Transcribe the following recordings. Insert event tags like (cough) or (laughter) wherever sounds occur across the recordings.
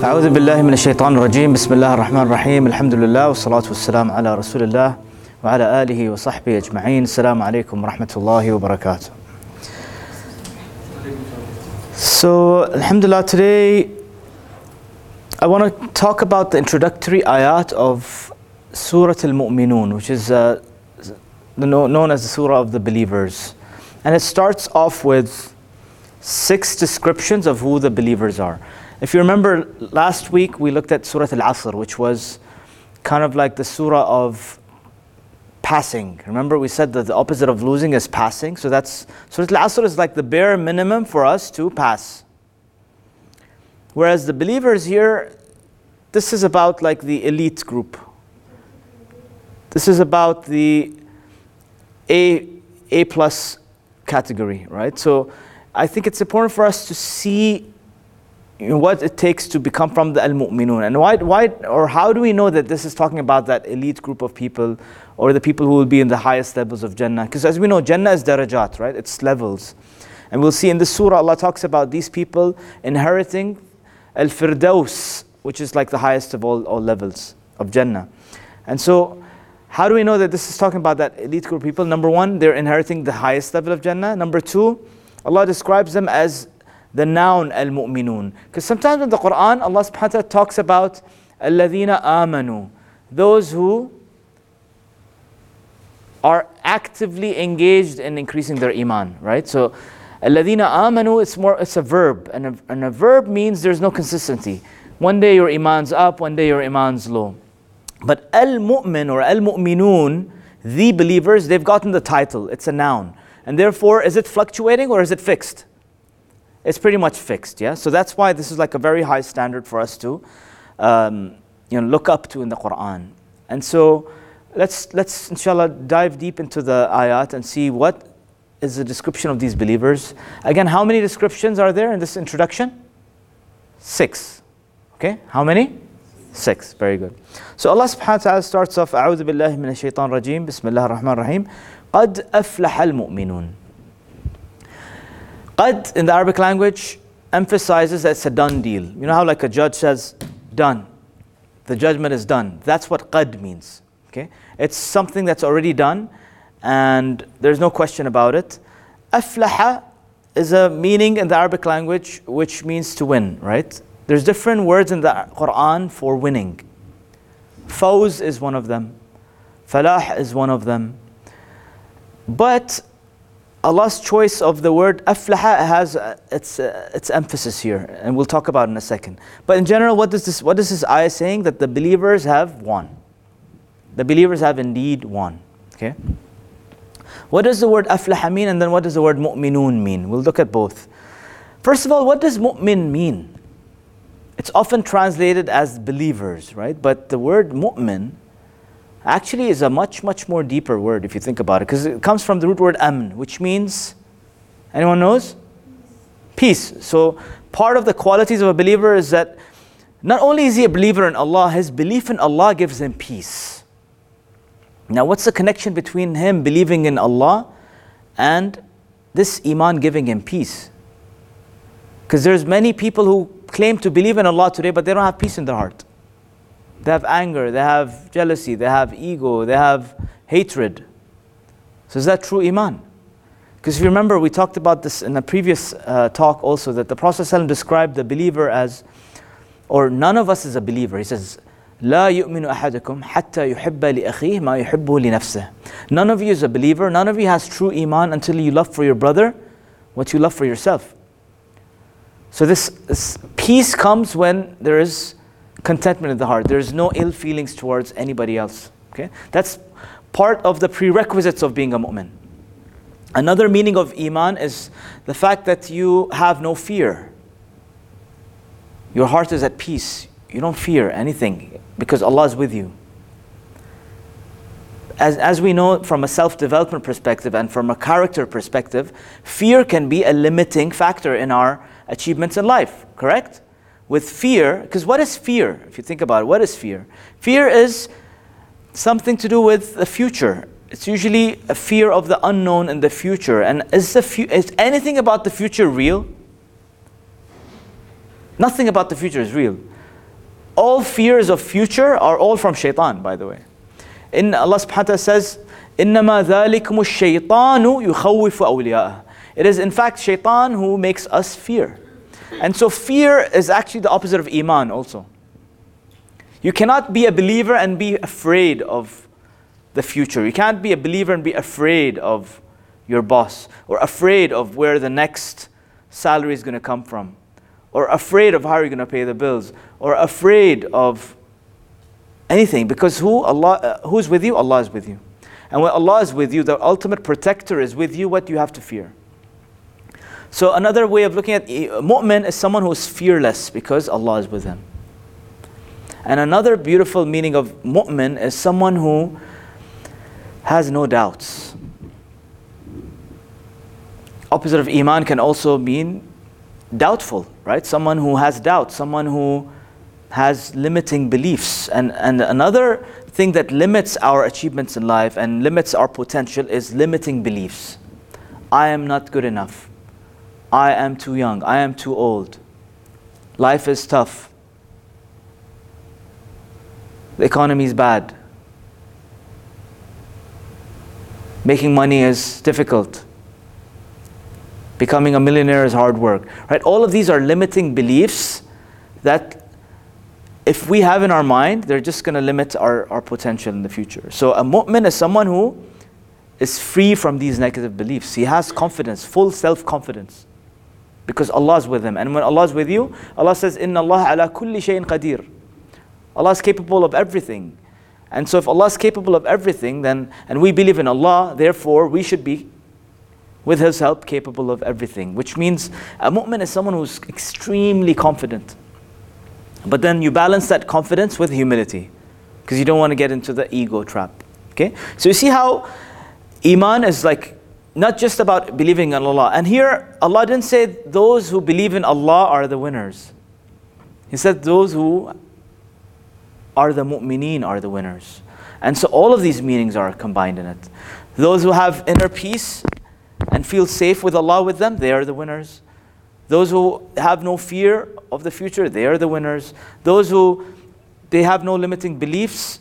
أعوذ بالله من الشيطان الرجيم بسم الله الرحمن الرحيم الحمد لله والصلاة والسلام على رسول الله وعلى آله وصحبه أجمعين السلام عليكم ورحمة الله وبركاته So Alhamdulillah today I want to talk about the introductory ayat of Surah Al-Mu'minun which is uh, known as the Surah of the Believers and it starts off with six descriptions of who the believers are. If you remember last week we looked at Surah Al-Asr which was kind of like the surah of passing. Remember we said that the opposite of losing is passing. So that's Surah Al-Asr is like the bare minimum for us to pass. Whereas the believers here this is about like the elite group. This is about the A A plus category, right? So I think it's important for us to see what it takes to become from the al-mu'minun. And why, why or how do we know that this is talking about that elite group of people or the people who will be in the highest levels of jannah? Because as we know jannah is darajat right? It's levels. And we'll see in the surah allah talks about these people inheriting al-firdaus which is like the highest of all, all levels of jannah. And so how do we know that this is talking about that elite group of people? Number one they're inheriting the highest level of jannah. Number two allah describes them as the noun al mu'minun. Because sometimes in the Quran, Allah subhanahu wa ta'ala talks about alladhina amanu, those who are actively engaged in increasing their iman, right? So alladhina amanu, it's more, it's a verb. And a, and a verb means there's no consistency. One day your iman's up, one day your iman's low. But al mu'min or al mu'minun, the believers, they've gotten the title. It's a noun. And therefore, is it fluctuating or is it fixed? it's pretty much fixed. Yeah, so that's why this is like a very high standard for us to, um, you know, look up to in the Quran. And so, let's let's inshallah dive deep into the ayat and see what is the description of these believers. Again, how many descriptions are there in this introduction? Six. Okay, how many? Six. Very good. So Allah subhanahu wa ta'ala starts off, أعوذ بالله من الشيطان الرجيم بسم الله الرحمن الرحيم قد أفلح المؤمنون Qad in the Arabic language emphasizes that it's a done deal. You know how like a judge says, done. The judgment is done. That's what qad means. Okay? It's something that's already done and there's no question about it. Aflaha is a meaning in the Arabic language which means to win, right? There's different words in the Quran for winning. Fawz is one of them. Falah is one of them. But Allah's choice of the word aflaha has uh, its, uh, its emphasis here, and we'll talk about in a second. But in general, what does this, what is this ayah saying? That the believers have won. The believers have indeed won. Okay? What does the word aflaha mean, and then what does the word mu'minun mean? We'll look at both. First of all, what does mu'min mean? It's often translated as believers, right? But the word mu'min actually is a much, much more deeper word if you think about it, because it comes from the root word amn, which means, anyone knows? Peace. So part of the qualities of a believer is that not only is he a believer in Allah, his belief in Allah gives him peace. Now, what's the connection between him believing in Allah and this iman giving him peace? Because there's many people who claim to believe in Allah today, but they don't have peace in their heart. They have anger, they have jealousy, they have ego, they have hatred. So is that true iman? Because if you remember, we talked about this in a previous uh, talk also that the Prophet ﷺ described the believer as, or none of us is a believer. He says, لا يؤمن أحدكم حتى يحب لأخيه ما يحبه لنفسه. None of you is a believer, none of you has true iman until you love for your brother what you love for yourself. So this, this peace comes when there is contentment in the heart. There's no ill feelings towards anybody else. Okay? That's part of the prerequisites of being a mu'min. Another meaning of iman is the fact that you have no fear. Your heart is at peace. You don't fear anything because Allah is with you. As, as we know from a self development perspective and from a character perspective, fear can be a limiting factor in our achievements in life, correct? with fear, because what is fear? If you think about it, what is fear? Fear is something to do with the future. It's usually a fear of the unknown in the future. And is, the fu- is anything about the future real? Nothing about the future is real. all fears of future are all from shaitan, by the way. In Allah subhanahu wa ta'ala says, إِنَّمَا ذَلِكُمُ الشَّيْطَانُ يُخَوِّفُ أَوْلِيَاءَهُ It is in fact shaitan who makes us fear. And so fear is actually the opposite of iman also. You cannot be a believer and be afraid of the future. You can't be a believer and be afraid of your boss or afraid of where the next salary is going to come from or afraid of how you're going to pay the bills or afraid of anything because who Allah uh, who's with you Allah is with you and when Allah is with you the ultimate protector is with you what you have to fear so another way of looking at mu'min is someone who is fearless because Allah is with him and another beautiful meaning of mu'min is someone who has no doubts opposite of iman can also mean doubtful, right? Someone who has doubt, someone who has limiting beliefs. And, and another thing that limits our achievements in life and limits our potential is limiting beliefs. I am not good enough. I am too young. I am too old. Life is tough. The economy is bad. Making money is difficult. Becoming a millionaire is hard work. Right? All of these are limiting beliefs that if we have in our mind, they're just going to limit our, our potential in the future. So a mu'min is someone who is free from these negative beliefs. He has confidence, full self-confidence. Because Allah is with him. And when Allah is with you, Allah says, Inna Allah ala kulli shayin qadir. Allah is capable of everything. And so if Allah is capable of everything, then and we believe in Allah, therefore we should be with his help capable of everything which means a mu'min is someone who's extremely confident but then you balance that confidence with humility because you don't want to get into the ego trap okay so you see how iman is like not just about believing in allah and here allah didn't say those who believe in allah are the winners he said those who are the mu'mineen are the winners and so all of these meanings are combined in it those who have inner peace and feel safe with Allah with them, they are the winners. Those who have no fear of the future, they are the winners. Those who they have no limiting beliefs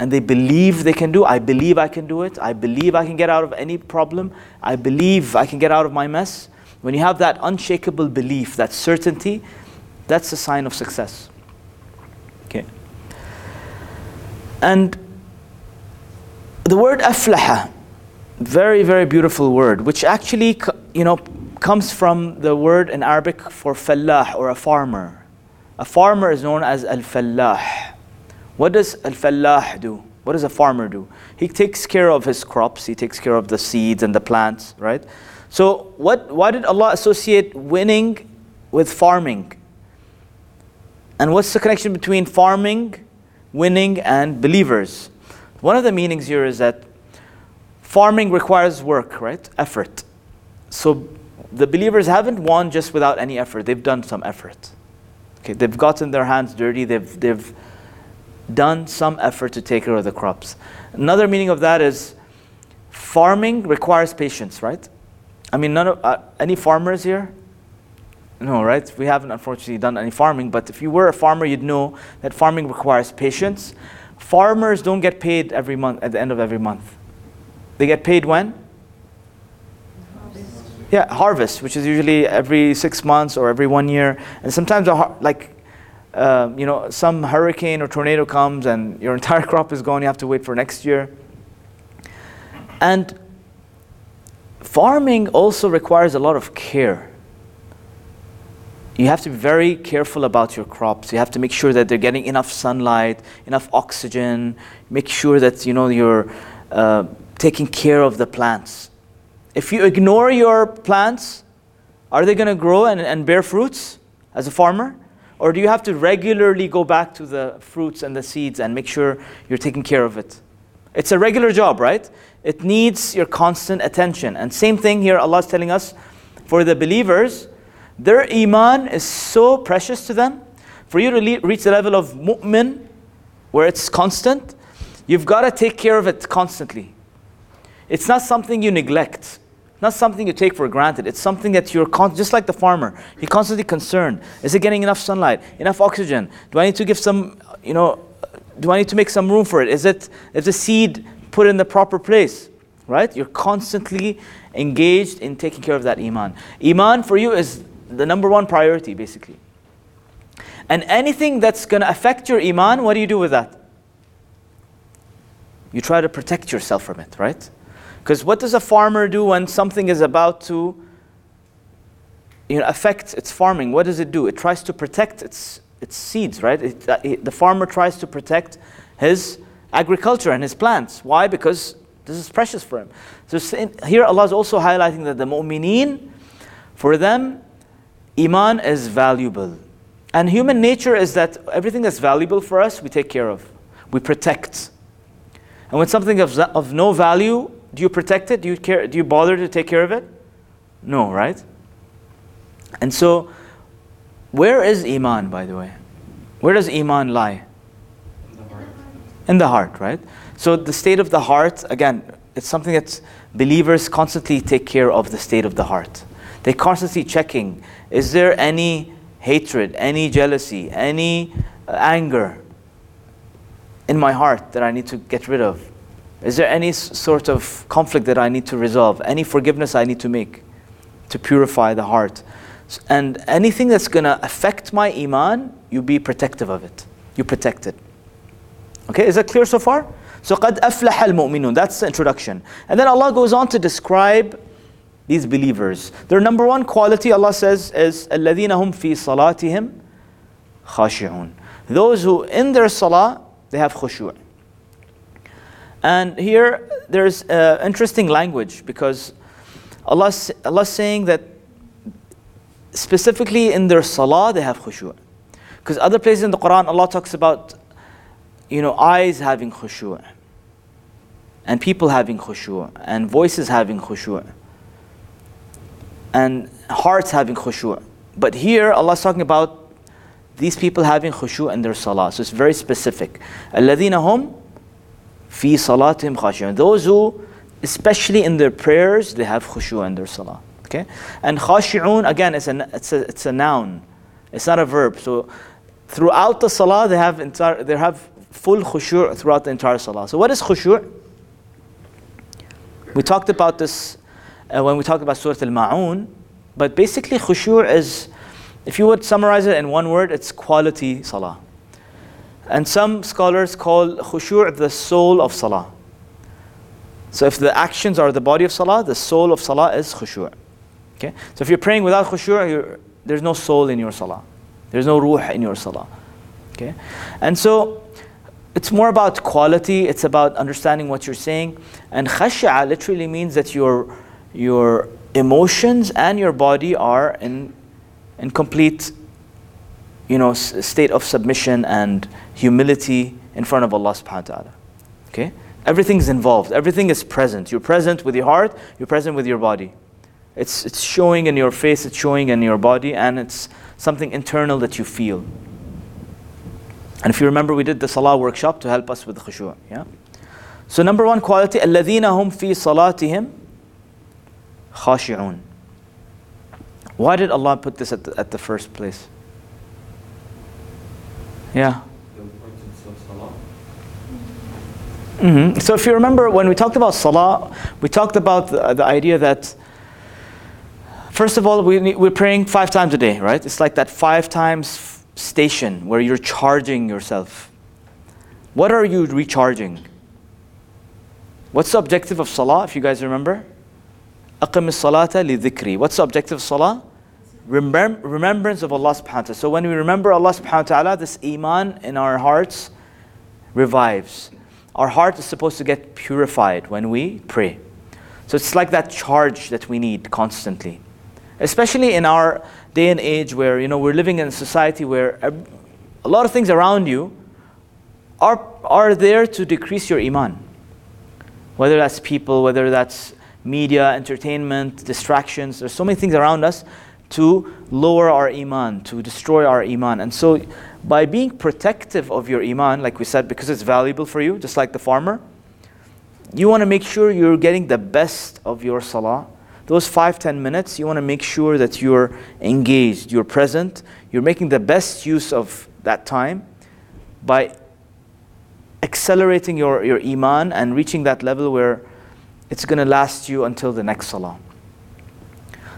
and they believe they can do, I believe I can do it. I believe I can get out of any problem. I believe I can get out of my mess. When you have that unshakable belief, that certainty, that's a sign of success. Okay. And the word aflaha, very, very beautiful word, which actually, you know, comes from the word in Arabic for fallah or a farmer. A farmer is known as al-fallah. What does al-fallah do? What does a farmer do? He takes care of his crops, he takes care of the seeds and the plants, right? So what, why did Allah associate winning with farming? And what's the connection between farming, winning, and believers? One of the meanings here is that farming requires work, right? Effort. So the believers haven't won just without any effort. They've done some effort. Okay, they've gotten their hands dirty. They've, they've done some effort to take care of the crops. Another meaning of that is farming requires patience, right? I mean, none of, uh, any farmers here? No, right? We haven't unfortunately done any farming, but if you were a farmer, you'd know that farming requires patience. Farmers don't get paid every month at the end of every month. They get paid when? Harvest. Yeah, harvest, which is usually every six months or every one year. And sometimes, like, uh, you know, some hurricane or tornado comes and your entire (laughs) crop is gone. You have to wait for next year. And farming also requires a lot of care. You have to be very careful about your crops. You have to make sure that they're getting enough sunlight, enough oxygen. Make sure that you know you're uh, taking care of the plants. If you ignore your plants, are they going to grow and, and bear fruits as a farmer? Or do you have to regularly go back to the fruits and the seeds and make sure you're taking care of it? It's a regular job, right? It needs your constant attention. And same thing here, Allah is telling us for the believers, their iman is so precious to them. For you to le- reach the level of mu'min, where it's constant, you've got to take care of it constantly. It's not something you neglect. Not something you take for granted. It's something that you're con- just like the farmer. You're constantly concerned. Is it getting enough sunlight, enough oxygen? Do I need to give some, you know, do I need to make some room for it? Is it is the seed put in the proper place? Right? You're constantly engaged in taking care of that iman. Iman for you is the number one priority, basically. And anything that's going to affect your iman, what do you do with that? You try to protect yourself from it, right? Because what does a farmer do when something is about to you know, affect its farming? What does it do? It tries to protect its, its seeds, right? It, uh, it, the farmer tries to protect his agriculture and his plants. Why? Because this is precious for him. So here Allah is also highlighting that the mu'mineen, for them, iman is valuable. And human nature is that everything that's valuable for us, we take care of, we protect. And when something of, of no value, do you protect it? Do you, care, do you bother to take care of it? No, right? And so, where is Iman, by the way? Where does Iman lie? In the heart. In the heart, right? So, the state of the heart, again, it's something that believers constantly take care of the state of the heart. They constantly checking is there any hatred, any jealousy, any uh, anger in my heart that I need to get rid of? Is there any sort of conflict that I need to resolve? Any forgiveness I need to make to purify the heart? And anything that's going to affect my iman, you be protective of it. You protect it. Okay, is that clear so far? So قد أفلح المؤمنون. That's the introduction. And then Allah goes on to describe these believers. Their number one quality, Allah says, is الذين هم في صلاتهم خاشعون. Those who in their salah, they have khushu'. And here there's uh, interesting language because Allah Allah's saying that specifically in their salah they have khushu'. Because other places in the Quran Allah talks about you know eyes having khushu' and people having khushu' and voices having khushu' and hearts having khushu'. But here Allah's talking about these people having khushu' in their salah. So it's very specific. الَّذِينَ هُمْ fi salatihim khashi'un. Those who, especially in their prayers, they have khushu' in their salah. Okay? And khashi'un, again, it's a, it's, a, it's a noun. It's not a verb. So throughout the salah, they have, entire, they have full khushu' throughout the entire salah. So what is khushu'? We talked about this uh, when we talked about Surah Al-Ma'un. But basically khushu' is, if you would summarize it in one word, it's quality salah. And some scholars call khushu' the soul of salah. So if the actions are the body of salah, the soul of salah is khushu'. Okay? So if you're praying without khushu', there's no soul in your salah. There's no ruh in your salah. Okay? And so it's more about quality, it's about understanding what you're saying. And khash'a literally means that your, your emotions and your body are in, in complete you know, state of submission and humility in front of Allah subhanahu wa ta'ala. Okay? Everything's involved. Everything is present. You're present with your heart, you're present with your body. It's, it's showing in your face, it's showing in your body, and it's something internal that you feel. And if you remember, we did the salah workshop to help us with khushu'. Yeah? So number one quality, الَّذِينَ هُمْ فِي صَلَاتِهِمْ خَاشِعُونَ Why did Allah put this at the, at the first place? Yeah. Mm-hmm. So if you remember when we talked about salah, we talked about the, the idea that first of all we, we're praying five times a day, right? It's like that five times f- station where you're charging yourself. What are you recharging? What's the objective of salah? If you guys remember, أقم الصلاة لذكري. What's the objective of salah? Remem- remembrance of Allah subhanahu wa ta'ala. So when we remember Allah subhanahu wa ta'ala, this iman in our hearts revives. Our heart is supposed to get purified when we pray. So it's like that charge that we need constantly. Especially in our day and age where you know we're living in a society where a lot of things around you are, are there to decrease your iman. Whether that's people, whether that's media, entertainment, distractions, there's so many things around us to lower our iman, to destroy our iman. And so, by being protective of your iman, like we said, because it's valuable for you, just like the farmer, you want to make sure you're getting the best of your salah those five, ten minutes, you want to make sure that you're engaged, you're present, you're making the best use of that time by accelerating your, your iman and reaching that level where it's going to last you until the next salah.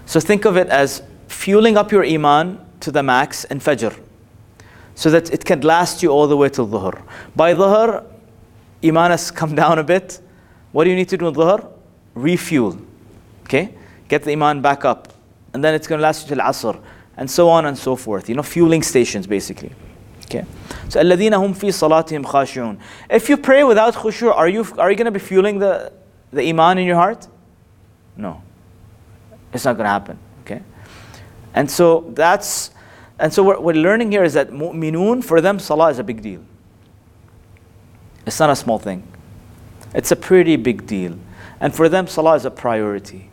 So think of it as fueling up your iman to the max in Fajr so that it can last you all the way till Dhuhr. By Dhuhr, iman has come down a bit. What do you need to do in Dhuhr? Refuel. Okay? Get the iman back up. And then it's going to last you till Asr. And so on and so forth. You know, fueling stations basically. Okay. So الذين هم في صلاتهم خاشعون. If you pray without khushu', are you are you going to be fueling the the iman in your heart? No. It's not going to happen. And so that's and so what we're learning here is that mu'minun for them salah is a big deal. It's not a small thing. It's a pretty big deal. And for them salah is a priority.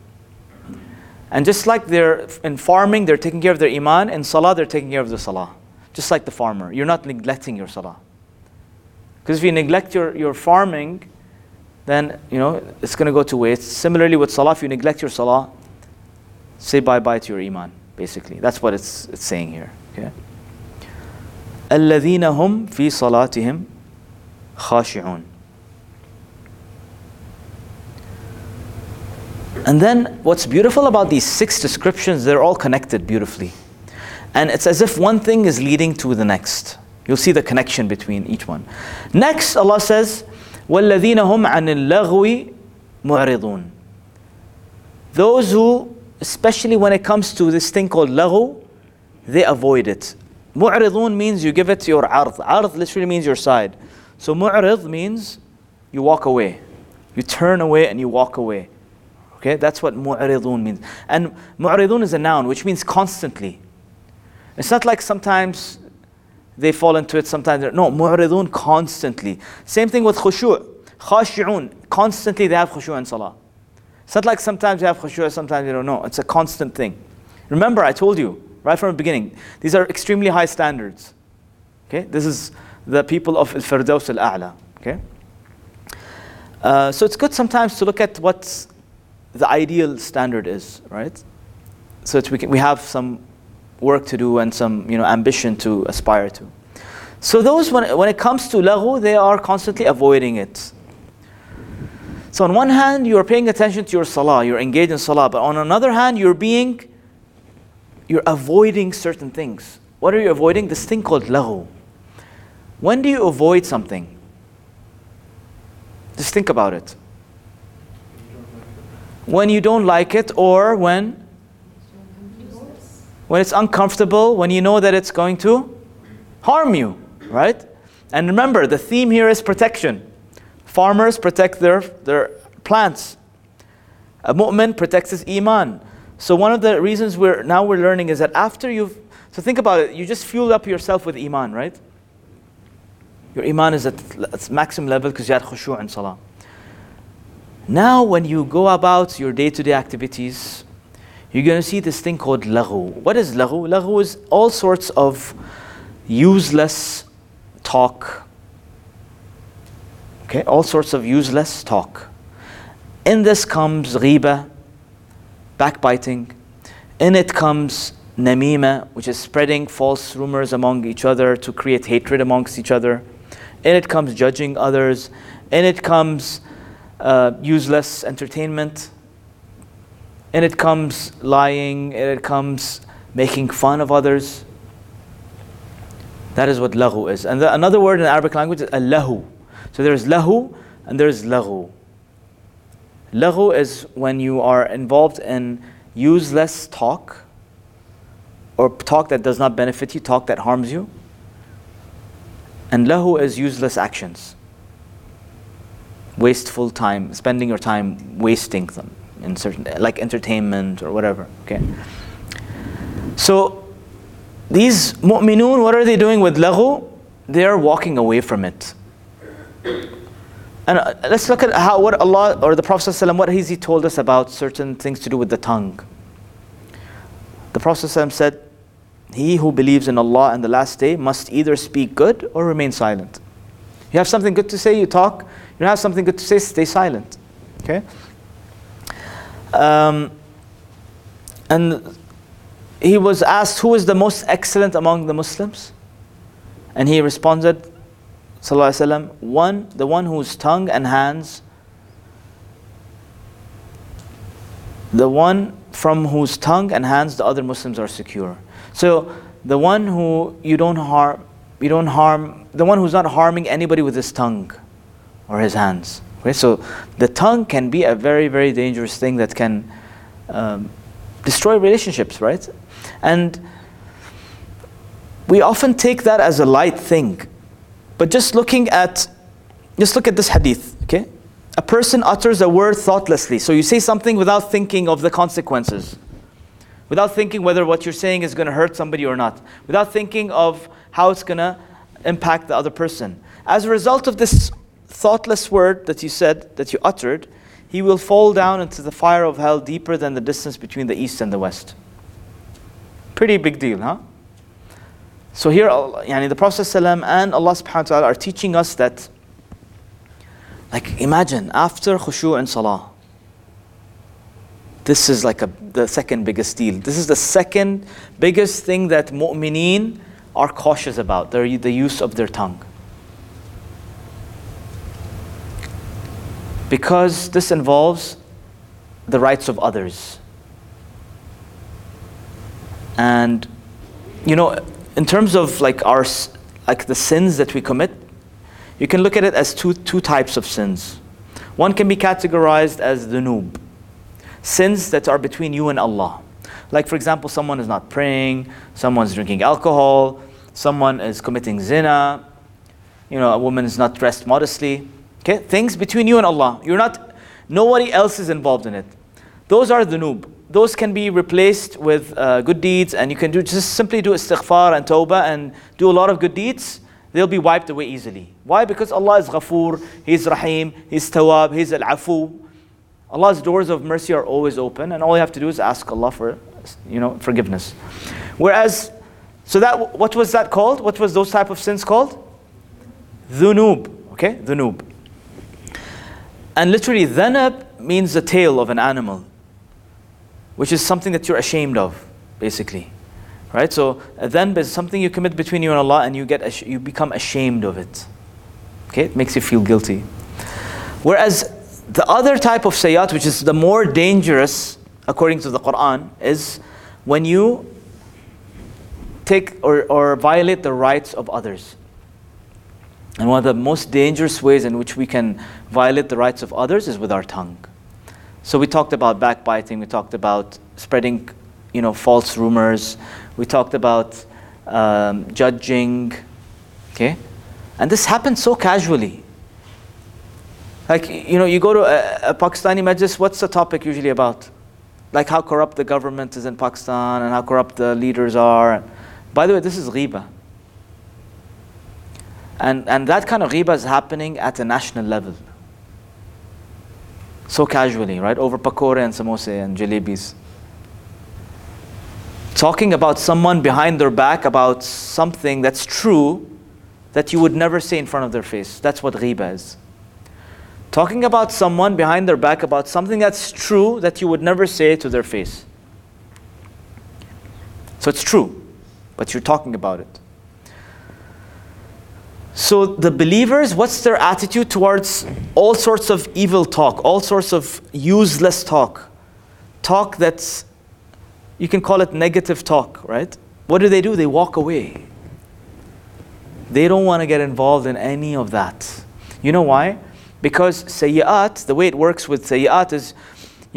And just like they're in farming, they're taking care of their iman, in salah they're taking care of the salah just like the farmer. You're not neglecting your salah. Because if you neglect your, your farming, then you know it's going to go to waste. Similarly with salah, if you neglect your salah, say bye bye to your iman Basically, that's what it's, it's saying here. Okay. الذين هم في صلاتهم خاشعون. And then what's beautiful about these six descriptions, they're all connected beautifully. And it's as if one thing is leading to the next. You'll see the connection between each one. Next, Allah says, وَالَّذِينَ هُمْ عَنِ اللَّغْوِ مُعْرِضُونَ Those who, especially when it comes to this thing called laghu, they avoid it. Mu'ridun means you give it your ard. Ard literally means your side. So mu'rid means you walk away. You turn away and you walk away. Okay, that's what mu'ridun means. And mu'ridun is a noun, which means constantly. It's not like sometimes they fall into it, sometimes they're, no, mu'ridun constantly. Same thing with khushu'. Khashi'un, constantly they have khushu' in salah. It's not like sometimes you have khushu', sometimes you don't know. It's a constant thing. Remember, I told you right from the beginning, these are extremely high standards. Okay, this is the people of Al-Firdaus Al-A'la. Okay, uh, so it's good sometimes to look at what the ideal standard is, right? So we, can, we have some work to do and some you know, ambition to aspire to. So those, when, when it comes to laghu, they are constantly avoiding it. So on one hand, you are paying attention to your salah, you're engaged in salah, but on another hand, you're being, you're avoiding certain things. What are you avoiding? This thing called laghu. When do you avoid something? Just think about it. When you don't like it, or when when it's uncomfortable, when you know that it's going to harm you, right? And remember, the theme here is protection. Farmers protect their, their plants. A mu'min protects his iman. So one of the reasons we're now we're learning is that after you've so think about it, you just fueled up yourself with iman, right? Your iman is at its maximum level because you had khushu' and salah. Now when you go about your day-to-day activities, you're going to see this thing called laghu. What is laghu? Laghu is all sorts of useless talk. Okay, all sorts of useless talk. In this comes ghiba, backbiting. In it comes namima, which is spreading false rumors among each other to create hatred amongst each other. In it comes judging others. In it comes uh, useless entertainment In it comes lying, and it comes making fun of others. That is what laghu is. And the, another word in Arabic language is lahu. So there's laghu and there's lahu. Laghu is when you are involved in useless talk or talk that does not benefit you, talk that harms you. And lahu is useless actions. Wasteful time, spending your time wasting them in certain like entertainment or whatever okay so these mu'minun what are they doing with laghu they are walking away from it and uh, let's look at how what Allah or the Prophet ﷺ, what has he told us about certain things to do with the tongue? The Prophet ﷺ said he who believes in Allah and the last day must either speak good or remain silent. You have something good to say you talk. You have something good to say stay silent. Okay? Um, and he was asked, Who is the most excellent among the Muslims? And he responded, Sallallahu one, the one whose tongue and hands, the one from whose tongue and hands the other Muslims are secure. So the one who you don't harm, you don't harm, the one who's not harming anybody with his tongue or his hands. Okay, so the tongue can be a very, very dangerous thing that can um, destroy relationships, right? And we often take that as a light thing. But just looking at, just look at this hadith, okay? A person utters a word thoughtlessly. So you say something without thinking of the consequences, without thinking whether what you're saying is going to hurt somebody or not, without thinking of how it's going to impact the other person. As a result of this thoughtless word that you said, that you uttered, he will fall down into the fire of hell deeper than the distance between the east and the west. Pretty big deal, huh? So here, yani the Prophet and Allah subhanahu wa ta'ala are teaching us that, like imagine, after khushu and salah, this is like a, the second biggest deal. This is the second biggest thing that mu'mineen are cautious about, the, the use of their tongue. Because this involves the rights of others. And, you know, in terms of like our, like the sins that we commit, you can look at it as two, two types of sins. One can be categorized as dhunub, sins that are between you and Allah. Like, for example, someone is not praying, someone's drinking alcohol, someone is committing zina, you know, a woman is not dressed modestly. Okay, things between you and Allah. You're not, nobody else is involved in it. Those are dhunub those can be replaced with uh, good deeds and you can do just simply do istighfar and tawbah and do a lot of good deeds they'll be wiped away easily. Why? Because allah is ghafoor he's rahim he's tawab he's al-afu. Allah's doors of mercy are always open and all you have to do is ask allah for you know forgiveness. Whereas so that what was that called? What was those type of sins called? Dhunub okay? Dhunub. And literally dhanab means the tail of an animal which is something that you're ashamed of, basically. Right? So then is something you commit between you and Allah and you get you become ashamed of it. Okay? It makes you feel guilty. Whereas the other type of sayyat, which is the more dangerous, according to the Quran, is when you take or, or violate the rights of others. And one of the most dangerous ways in which we can violate the rights of others is with our tongue. So we talked about backbiting, we talked about spreading, you know, false rumors, we talked about um, judging, okay? And this happens so casually. Like, you know, you go to a, a Pakistani majlis, what's the topic usually about? Like how corrupt the government is in Pakistan and how corrupt the leaders are. By the way, this is ghiba. And, and that kind of ghiba is happening at a national level so casually, right? Over pakora and samosa and jalebis. Talking about someone behind their back about something that's true that you would never say in front of their face. That's what ghiba is. Talking about someone behind their back about something that's true that you would never say to their face. So it's true, but you're talking about it. So the believers, what's their attitude towards all sorts of evil talk, all sorts of useless talk? Talk that's, you can call it negative talk, right? What do they do? They walk away. They don't want to get involved in any of that. You know why? Because sayyat, the way it works with sayyat is,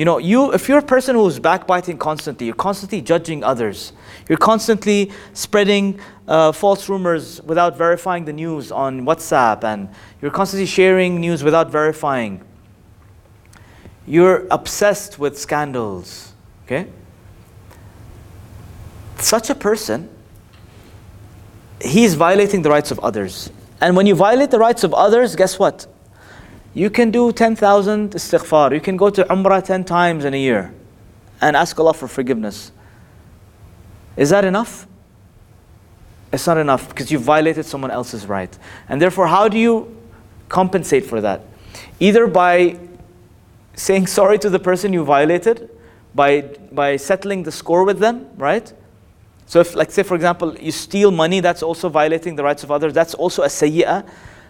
you know, you if you're a person who's backbiting constantly, you're constantly judging others, you're constantly spreading uh, false rumors without verifying the news on WhatsApp, and you're constantly sharing news without verifying. You're obsessed with scandals, okay? Such a person, he's violating the rights of others. And when you violate the rights of others, guess what? You can do 10,000 istighfar. You can go to Umrah 10 times in a year and ask Allah for forgiveness. Is that enough? It's not enough because you violated someone else's right. And therefore, how do you compensate for that? Either by saying (laughs) sorry to the person you violated, by, by settling the score with them, right? So if, like, say, for example, you steal money, that's also violating the rights of others. That's also a sayyi'ah.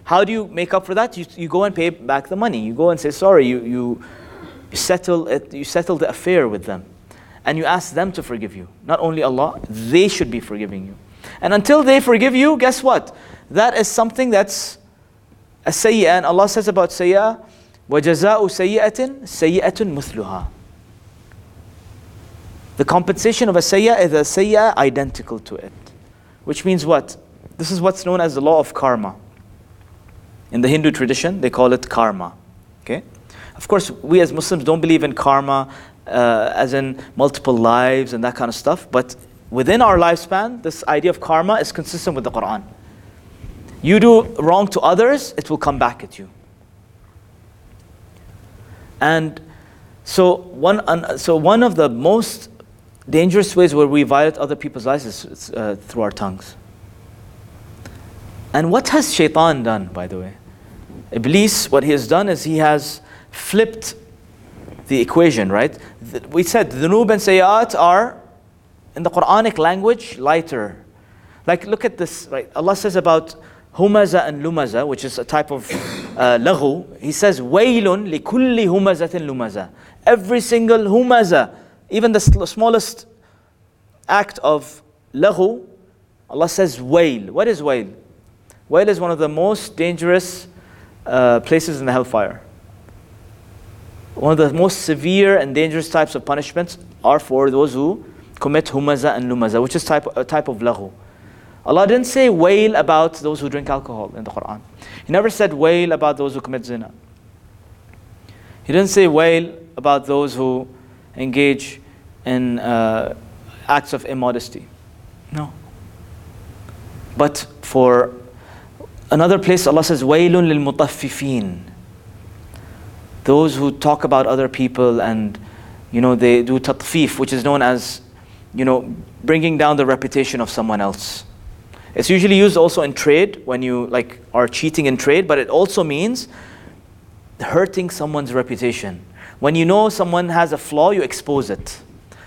How do you make up for that? You, you go and pay back the money. You go and say, sorry, you, you, you, settle it, you settle the affair with them. And you ask them to forgive you. Not only Allah, they should be forgiving you. And until they forgive you, guess what? That is something that's a sayyi'ah. And Allah says about sayyi'ah, وَجَزَاءُ سَيِّئَةٍ سَيِّئَةٌ مُثْلُهَا The compensation of a sayyi'ah is a sayyi'ah identical to it. Which means what? This is what's known as the law of karma. In the Hindu tradition, they call it karma. Okay? Of course, we as Muslims don't believe in karma uh, as in multiple lives and that kind of stuff, but within our lifespan, this idea of karma is consistent with the Quran. You do wrong to others, it will come back at you. And so one, so one of the most dangerous ways where we violate other people's lives is uh, through our tongues. And what has shaitan done, by the way? Iblis, what he has done is he has flipped the equation, right? We said the dhunub and sayyat are, in the Quranic language, lighter. Like, look at this, right? Allah says about humaza and lumaza, which is a type of uh, laghu. He says, waylun likulli humazatin lumaza. Every single humaza, even the smallest act of laghu, Allah says wail. What is wail? Wail is one of the most dangerous uh, places in the hellfire. One of the most severe and dangerous types of punishments are for those who commit humaza and lumaza, which is type, a type of laghu. Allah didn't say wail about those who drink alcohol in the Quran. He never said wail about those who commit zina. He didn't say wail about those who engage in uh, acts of immodesty. No. But for another place, Allah says, Wailun lil mutaffifin. Those who talk about other people and, you know, they do tatfif, which is known as, you know, bringing down the reputation of someone else. It's usually used also in trade when you like are cheating in trade, but it also means hurting someone's reputation. When you know someone has a flaw, you expose it.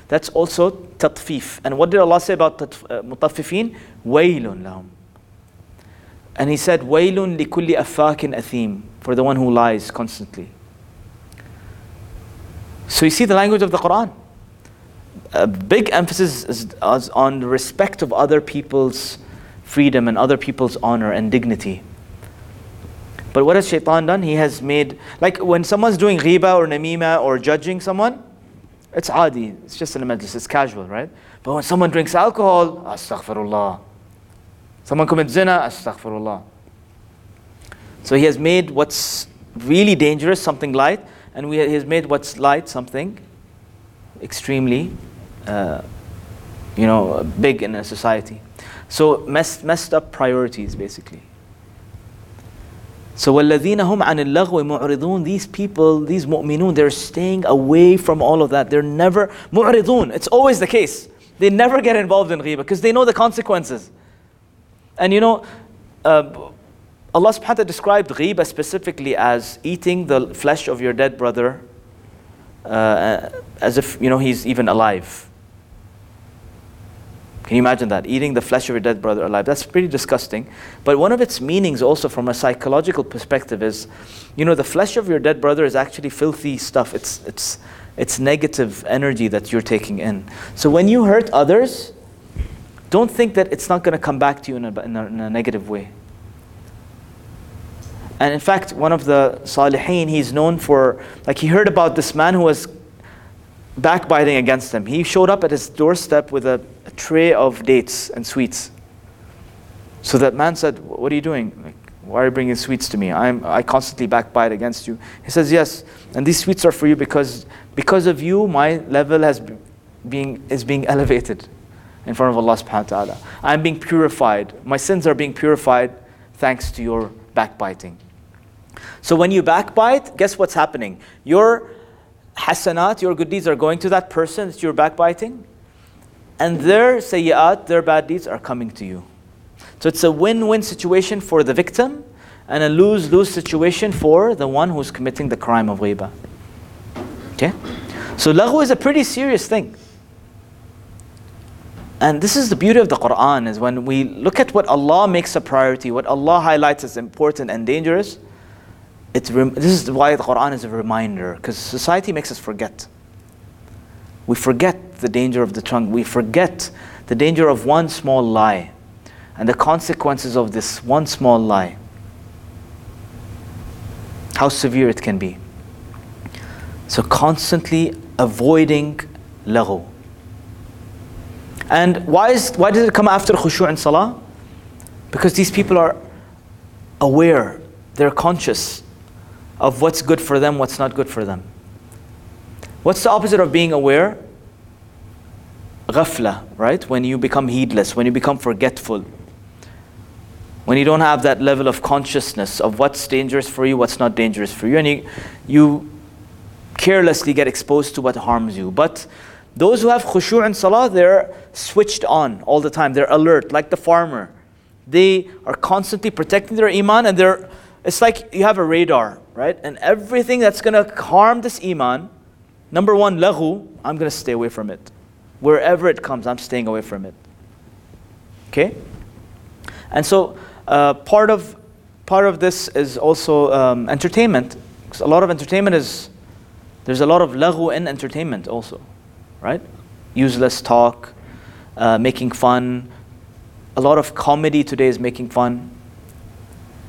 That's also tatfif. And what did Allah say about uh, mutaffifin? Waylun lahum. And He said, Waylun likulli affakin athim, for the one who lies constantly. So you see the language of the Quran. A big emphasis is on the respect of other people's freedom and other people's honor and dignity. But what has shaitan done? He has made, like when someone's doing ghiba or namima or judging someone, it's adi, it's just in a majlis, it's casual, right? But when someone drinks alcohol, astaghfirullah. Someone commits zina, astaghfirullah. So he has made what's really dangerous something light, and we, he has made what's light something extremely, uh, you know, big in a society. So messed, messed up priorities basically. So وَالَّذِينَ هُمْ عَنِ اللَّغْوِ مُعْرِضُونَ These people, these mu'minun, they're staying away from all of that. They're never, mu'ridun, it's always the case. They never get involved in ghibah because they know the consequences. And you know, uh, Allah subhanahu wa ta'ala described ghibah specifically as eating the flesh of your dead brother uh, as if, you know, he's even alive. Can you imagine that? Eating the flesh of your dead brother alive. That's pretty disgusting. But one of its meanings, also from a psychological perspective, is you know, the flesh of your dead brother is actually filthy stuff. It's, it's, it's negative energy that you're taking in. So when you hurt others, don't think that it's not going to come back to you in a, in a, in a negative way. And in fact, one of the Salihin, he's known for, like, he heard about this man who was backbiting against him. He showed up at his doorstep with a, a tray of dates and sweets. So that man said, What are you doing? Like, why are you bringing sweets to me? I'm, I constantly backbite against you. He says, Yes, and these sweets are for you because, because of you, my level has being, is being elevated in front of Allah subhanahu wa ta'ala. I'm being purified. My sins are being purified thanks to your backbiting. So when you backbite, guess what's happening? Your hasanat, your good deeds are going to that person that you're backbiting, and their sayyat, their bad deeds are coming to you. So it's a win win situation for the victim and a lose lose situation for the one who's committing the crime of ghiba. Okay? So laghu is a pretty serious thing. And this is the beauty of the Quran is when we look at what Allah makes a priority, what Allah highlights as important and dangerous, it's rem- this is why the Quran is a reminder, because society makes us forget. We forget the danger of the tongue. We forget the danger of one small lie and the consequences of this one small lie. How severe it can be. So, constantly avoiding laghu. And why, is, why does it come after khushu' and salah? Because these people are aware, they're conscious of what's good for them, what's not good for them. What's the opposite of being aware? Ghafla, right? When you become heedless, when you become forgetful, when you don't have that level of consciousness of what's dangerous for you, what's not dangerous for you, and you, you carelessly get exposed to what harms you. But those who have khushu' and salah, they're switched on all the time. They're alert, like the farmer. They are constantly protecting their iman, and they're, it's like you have a radar, right? And everything that's going to harm this iman, number one, laghu, I'm going to stay away from it. Wherever it comes, I'm staying away from it. Okay? And so, uh, part of part of this is also um, entertainment. Because a lot of entertainment is there's a lot of laghu in entertainment also, right? Useless talk, uh, making fun. A lot of comedy today is making fun.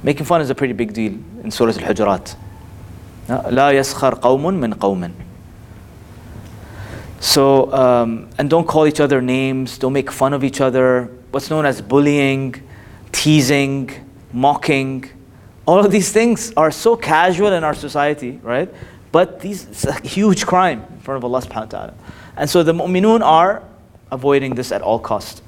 Making fun is a pretty big deal in Surah Al-Hujurat. لا يسخر قوم من قوم. So, um, and don't call each other names, don't make fun of each other. What's known as bullying, teasing, mocking. All of these things are so casual in our society, right? But these, it's a huge crime in front of Allah subhanahu wa ta'ala. And so the mu'minun are avoiding this at all cost.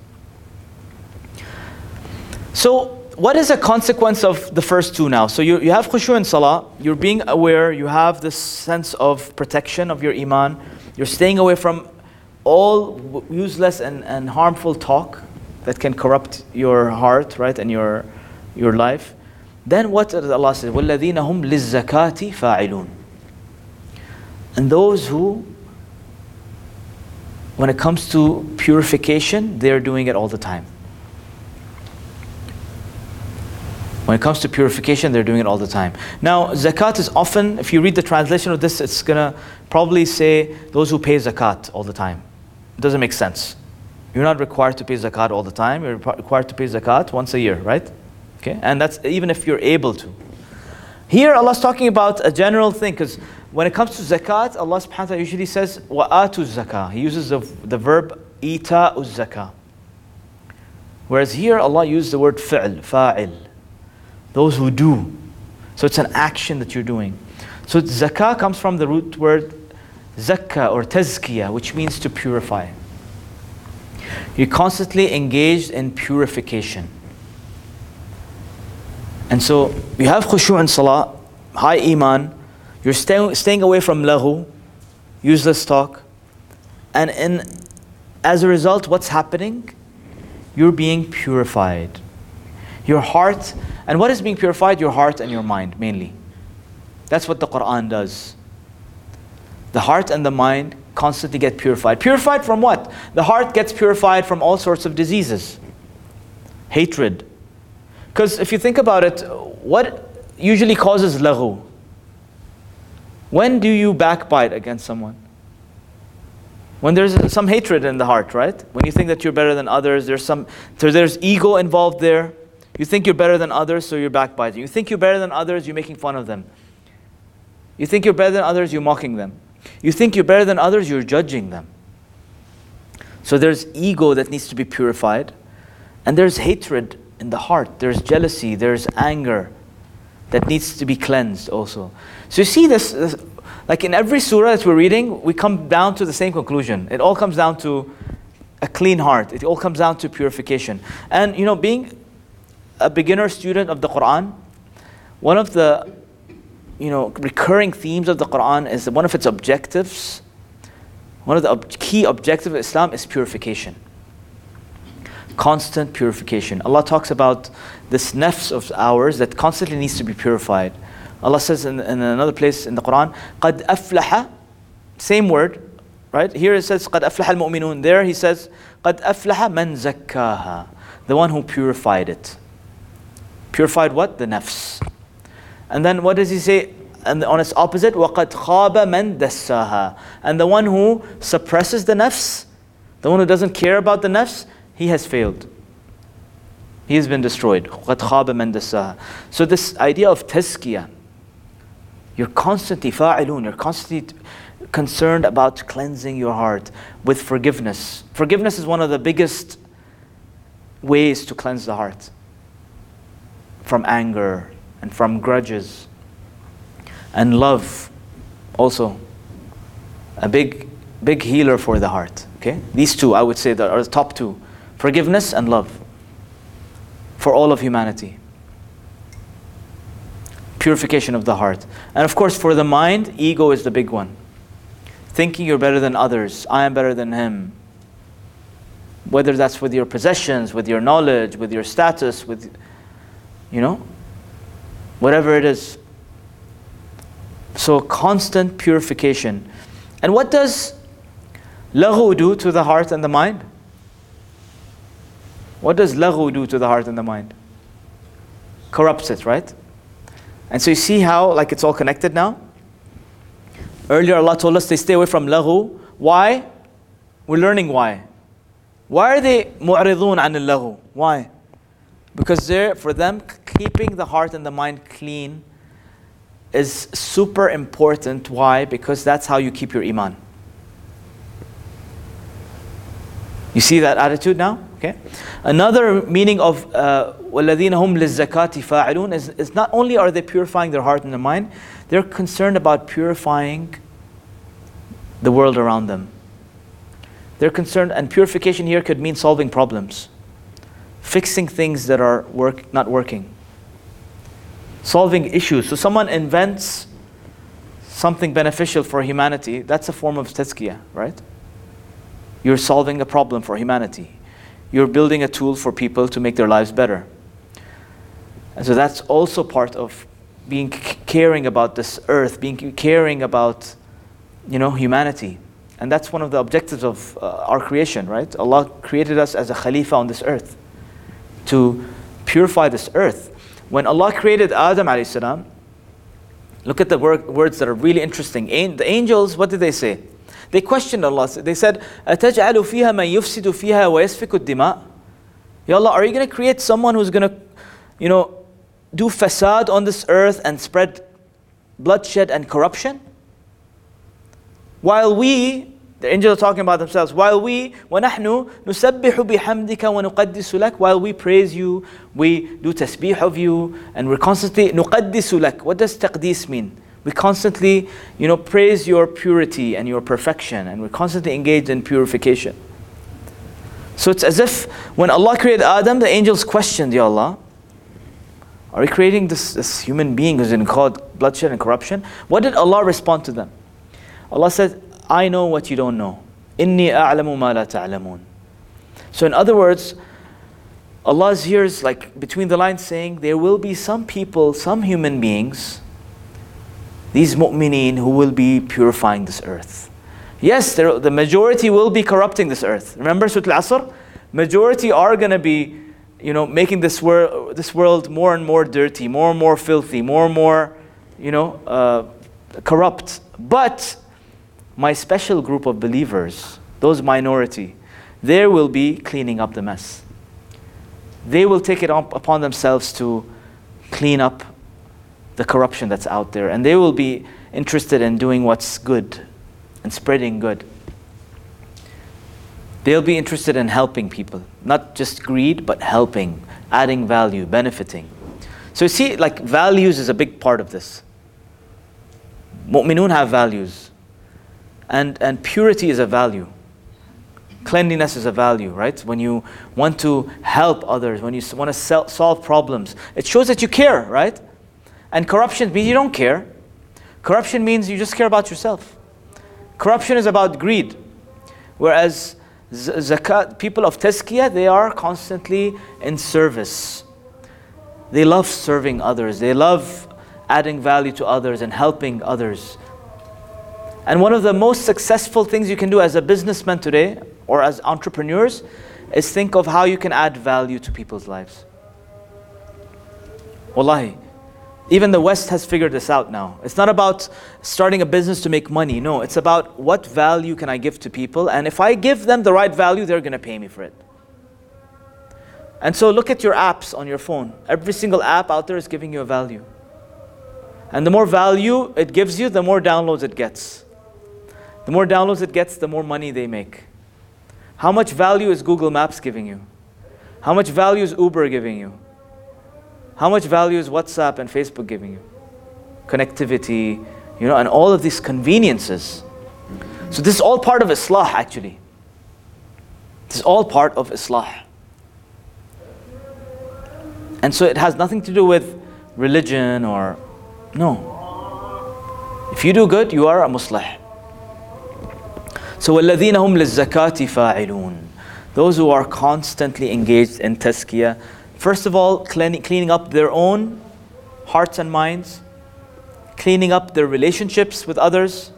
So what is a consequence of the first two now? So you, you have khushu and salah, you're being aware, you have this sense of protection of your iman, you're staying away from all useless and, and harmful talk that can corrupt your heart, right, and your, your life. Then what does Allah say? وَالَّذِينَ And those who when it comes to purification, they're doing it all the time. When it comes to purification, they're doing it all the time. Now, zakat is often, if you read the translation of this, it's going to probably say those who pay zakat all the time. It doesn't make sense. You're not required to pay zakat all the time. You're required to pay zakat once a year, right? Okay, and that's even if you're able to. Here, Allah's talking about a general thing because when it comes to zakat, Allah subhanahu wa ta'ala usually says, wa'atu zakah. He uses the, the verb ita zakah. Whereas here, Allah used the word fi'l, fa'il those who do. So it's an action that you're doing. So zakah comes from the root word zakka or tazkiyah, which means to purify. You're constantly engaged in purification. And so you have khushu' in salah, high iman, you're stay, staying away from laghu, useless talk, and in, as a result, what's happening? You're being purified. Your heart and what is being purified? Your heart and your mind, mainly. That's what the Quran does. The heart and the mind constantly get purified. Purified from what? The heart gets purified from all sorts of diseases. Hatred. Because if you think about it, what usually causes laghu? When do you backbite against someone? When there's some hatred in the heart, right? When you think that you're better than others, there's some so there's ego involved there. You think you're better than others, so you're backbiting. You think you're better than others, you're making fun of them. You think you're better than others, you're mocking them. You think you're better than others, you're judging them. So there's ego that needs to be purified, and there's hatred in the heart, there's jealousy, there's anger that needs to be cleansed also. So you see this, this like in every surah that we're reading, we come down to the same conclusion. It all comes down to a clean heart. It all comes down to purification. And you know, being a beginner student of the Quran, one of the you know recurring themes of the Quran is that one of its objectives, one of the ob- key objectives of Islam is purification Constant purification. Allah talks about this nafs of ours that constantly needs to be purified. Allah says in, in another place in the Quran, قَدْ أَفْلَحَ Same word, right? Here it says قَدْ أَفْلَحَ الْمُؤْمِنُونَ. There he says قَدْ أَفْلَحَ مَنْ زَكَّاهَا. The one who purified it. Purified what? The nafs. And then what does he say? And on its opposite, وَقَدْ خَابَ مَنْ دَسَّاهَا. And the one who suppresses the nafs, the one who doesn't care about the nafs, he has failed. He has been destroyed. So, this idea of tazkiyah, you're constantly fa'ilun, you're constantly concerned about cleansing your heart with forgiveness. Forgiveness is one of the biggest ways to cleanse the heart from anger and from grudges. And love, also, a big, big healer for the heart. Okay? These two, I would say, that are the top two forgiveness and love for all of humanity purification of the heart. And of course, for the mind, ego is the big one. Thinking you're better than others, I am better than him. Whether that's with your possessions, with your knowledge, with your status, with, you know, whatever it is. So, constant purification. And what does laghu do to the heart and the mind? What does laghu do to the heart and the mind? Corrupts it, right? And so you see how like it's all connected now? Earlier Allah told us to stay away from laghu. Why? We're learning why. Why are they mu'ridun an al Why? Because they're, for them, keeping the heart and the mind clean is super important. Why? Because that's how you keep your iman. You see that attitude now? Okay? Another meaning of uh, وَالَّذِينَ هُمْ لِلزَّكَاةِ فَاعِلُونَ is, is not only are they purifying their heart and their mind, they're concerned about purifying the world around them. They're concerned, and purification here could mean solving problems, fixing things that are work, not working, solving issues. So someone invents something beneficial for humanity, that's a form of tazkiyah, right? You're solving a problem for humanity you're building a tool for people to make their lives better. And so that's also part of being caring about this earth, being caring about, you know, humanity. And that's one of the objectives of uh, our creation, right? Allah created us as a khalifa on this earth to purify this earth. When Allah created Adam alayhi salam, look at the word, words that are really interesting. the angels, what did they say? They questioned Allah. They said, أَتَجْعَلُ فِيهَا مَنْ يُفْسِدُ فِيهَا وَيَسْفِكُ الدِّمَاء Ya Allah, are you going to create someone who's going to, you know, do fasad on this earth and spread bloodshed and corruption? While we, the angels are talking about themselves, while we, وَنَحْنُ نُسَبِّحُ بِحَمْدِكَ وَنُقَدِّسُ لَكَ While we praise you, we do tasbih of you, and we're constantly نُقَدِّسُ لَكَ What does taqdis mean? We constantly, you know, praise your purity and your perfection, and we're constantly engaged in purification. So it's as if when Allah created Adam, the angels questioned, Ya Allah, are we creating this, this human being who's in cause bloodshed and corruption? What did Allah respond to them? Allah said, I know what you don't know. Inni a'lamu ma la ta'lamun. So in other words, Allah is here is like between the lines saying there will be some people, some human beings these mu'mineen who will be purifying this earth. Yes, the majority will be corrupting this earth. Remember Surah Al-Asr? Majority are going to be, you know, making this, wor- this world more and more dirty, more and more filthy, more and more, you know, uh, corrupt. But my special group of believers, those minority, they will be cleaning up the mess. They will take it up upon themselves to clean up the corruption that's out there. And they will be interested in doing what's good and spreading good. They'll be interested in helping people, not just greed, but helping, adding value, benefiting. So you see, like values is a big part of this. Mu'minun have values. And, and purity is a value. Cleanliness is a value, right? When you want to help others, when you want to solve problems, it shows that you care, right? And corruption means you don't care. Corruption means you just care about yourself. Corruption is about greed. Whereas zakat, people of tazkiyah, they are constantly in service. They love serving others. They love adding value to others and helping others. And one of the most successful things you can do as a businessman today or as entrepreneurs is think of how you can add value to people's lives. Wallahi. Even the West has figured this out now. It's not about starting a business to make money. No, it's about what value can I give to people. And if I give them the right value, they're going to pay me for it. And so look at your apps on your phone. Every single app out there is giving you a value. And the more value it gives you, the more downloads it gets. The more downloads it gets, the more money they make. How much value is Google Maps giving you? How much value is Uber giving you? How much value is WhatsApp and Facebook giving you? Connectivity, you know, and all of these conveniences. So this is all part of Islah actually. This is all part of Islah. And so it has nothing to do with religion or no. If you do good, you are a muslih. So وَالَّذِينَ هُمْ لِلزَّكَاةِ فَاعِلُونَ Those who are constantly engaged in tazkiyah, first of all, cleaning, up their own hearts and minds, cleaning up their relationships with others,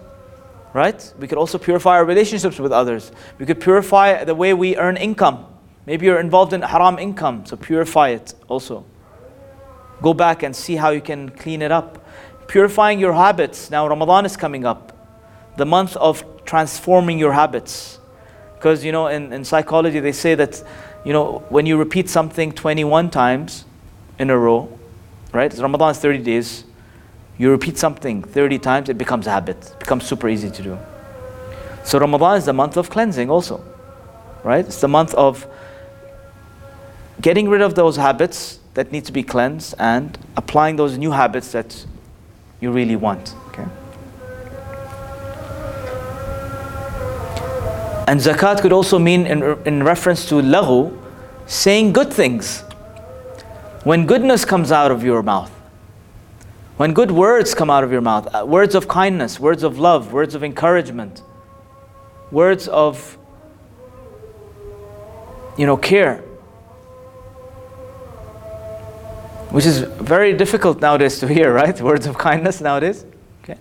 right? We could also purify our relationships with others. We could purify the way we earn income. Maybe you're involved in haram income, so purify it also. Go back and see how you can clean it up. Purifying your habits. Now, Ramadan is coming up, the month of transforming your habits. Because, you know, in, in psychology, they say that, you know, when you repeat something 21 times in a row, right? Ramadan is 30 days. You repeat something 30 times, it becomes a habit. It becomes super easy to do. So Ramadan is the month of cleansing also, right? It's the month of getting rid of those habits that need to be cleansed and applying those new habits that you really want. Okay? And zakat could also mean, in, in reference to laghu, saying good things. When goodness comes out of your mouth, when good words come out of your mouth, uh, words of kindness, words of love, words of encouragement, words of you know care which is very difficult nowadays to hear, (laughs) right? Words of kindness nowadays. Okay.